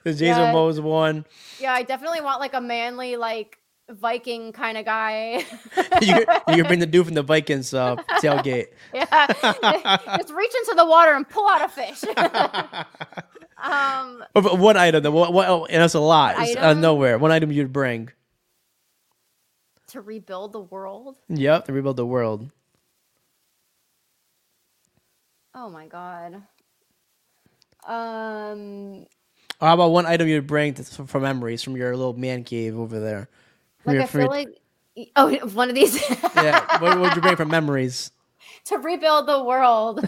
The Jason yeah. Momoa's one. yeah i definitely want like a manly like viking kind of guy (laughs) you, you bring the dude from the Vikings uh, (laughs) tailgate. Yeah. (laughs) Just reach into the water and pull out a fish. um, But- but one item, though, what, what, oh, and that's a lot. It's out of nowhere. One item you'd bring. to rebuild the world. Yep, to rebuild the world. Oh my god. Um, Or how about one item you'd bring to, from memories from your little man cave over there? Like I feel like oh, (laughs) one of these yeah, what would you bring (laughs) from memories? to rebuild the world. (laughs)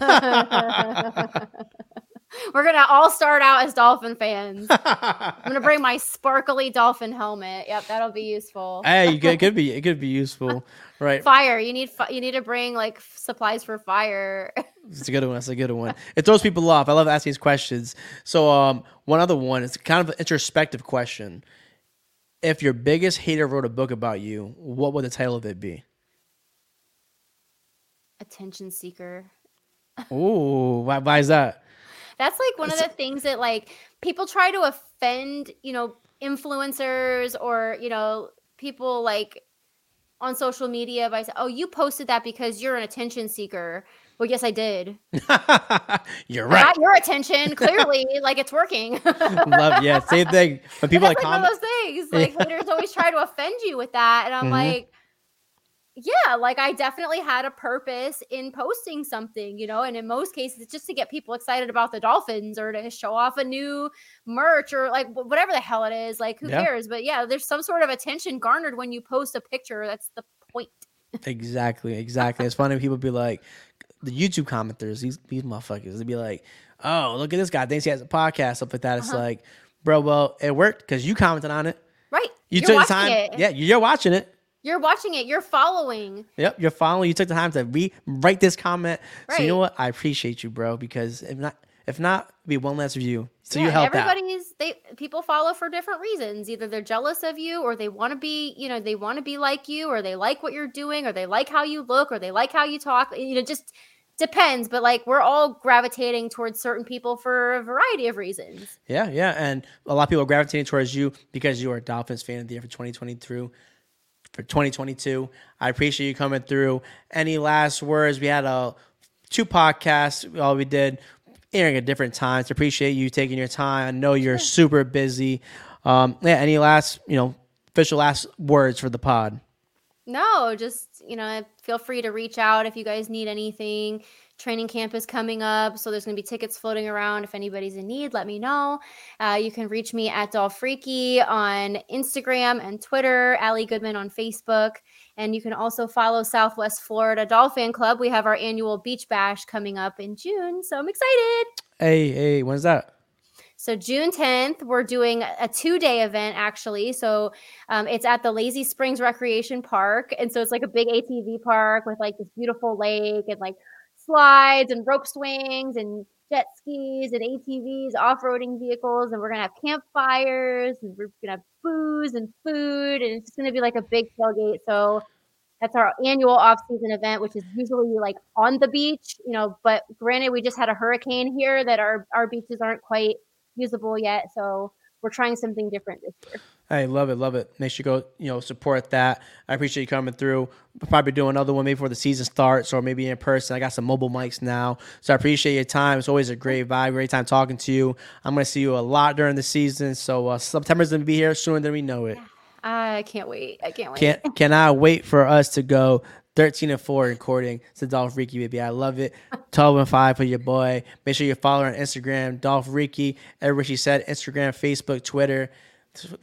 We're gonna all start out as dolphin fans. I'm gonna bring my sparkly dolphin helmet. Yep, that'll be useful. hey, it could be it could be useful, right? Fire. You need you need to bring like supplies for fire. It's a good one. It's a good one. It throws people off. I love asking these questions. So, um, one other one. It's kind of an introspective question. If your biggest hater wrote a book about you, what would the title of it be? Attention seeker. Ooh, why, why is that? That's like one of the things that like people try to offend, you know, influencers or, you know, people like on social media by saying, "Oh, you posted that because you're an attention seeker." Well, yes, I did. (laughs) You're I right. got your attention. (laughs) Clearly, like it's working. Love, yeah, same thing. When (laughs) people like like one comment, of those things. Like haters always try to offend you with that, and I'm Mhm. like, yeah, like I definitely had a purpose in posting something, you know. And in most cases, it's just to get people excited about the Dolphins or to show off a new merch or like whatever the hell it is. Like who Yeah. cares? But yeah, there's some sort of attention garnered when you post a picture. That's the point. Exactly, exactly. It's funny people be like, the YouTube commenters, these these motherfuckers, they'd be like, "Oh, look at this guy, thinks he has a podcast, stuff like that." It's Uh-huh. like, bro, well, it worked because you commented on it. Right. You You're took the time. it. Yeah, you're watching it. You're watching it. You're following. Yep, you're following. You took the time to re write this comment. So you know what? I appreciate you, bro. Because if not, if not, it'd be one less review. So yeah, you help out. everybody's they people follow for different reasons. Either they're jealous of you or they want to be, you know, they want to be like you or they like what you're doing or they like how you look or they like how you talk. You know, just depends, but like we're all gravitating towards certain people for a variety of reasons. Yeah, yeah, and a lot of people are gravitating towards you because you are a Dolphins fan of the year for 2022. For 2022, I appreciate you coming through. Any last words? We had a two podcasts. All we did airing at different times. Appreciate you taking your time. I know you're super busy. Um, yeah. Any last, you know, official last words for the pod? No, just, you know, feel free to reach out if you guys need anything. Training camp is coming up, so there's going to be tickets floating around. If anybody's in need, let me know. Uh, you can reach me at Dolphreaky on Instagram and Twitter, Allie Goodman on Facebook. And you can also follow Southwest Florida Dolfan Club. We have our annual beach bash coming up in June, so I'm excited. Hey, hey, when's that? So June 10th, we're doing a two-day event actually. So um, it's at the Lazy Springs Recreation Park, and so it's like a big ATV park with like this beautiful lake and like slides and rope swings and jet skis and ATVs, off-roading vehicles, and we're gonna have campfires and we're gonna have booze and food, and it's just gonna be like a big tailgate. So that's our annual off-season event, which is usually like on the beach, you know. But granted, we just had a hurricane here that our our beaches aren't quite usable yet. So we're trying something different this year. Hey, love it, love it. Make sure you go, you know, support that. I appreciate you coming through. We'll probably do another one maybe before the season starts or maybe in person. I got some mobile mics now. So I appreciate your time. It's always a great vibe, great time talking to you. I'm going to see you a lot during the season. So uh, September's going to be here sooner than we know it. I can't wait. I can't wait. Can't, (laughs) cannot wait for us to go 13 and 4 in courting. It's a Dolphreaky, baby. I love it. 12 and 5 for your boy. Make sure you follow her on Instagram, Dolphreaky. Everywhere she said, Instagram, Facebook, Twitter.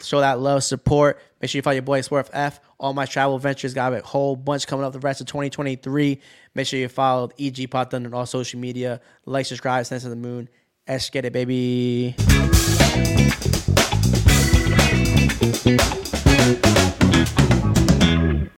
Show that love, support. Make sure you follow your boy worth F. All my travel ventures got a whole bunch coming up the rest of 2023. Make sure you follow EG Pod Thunder on all social media. Like, subscribe, send to the moon. Let's get it, baby.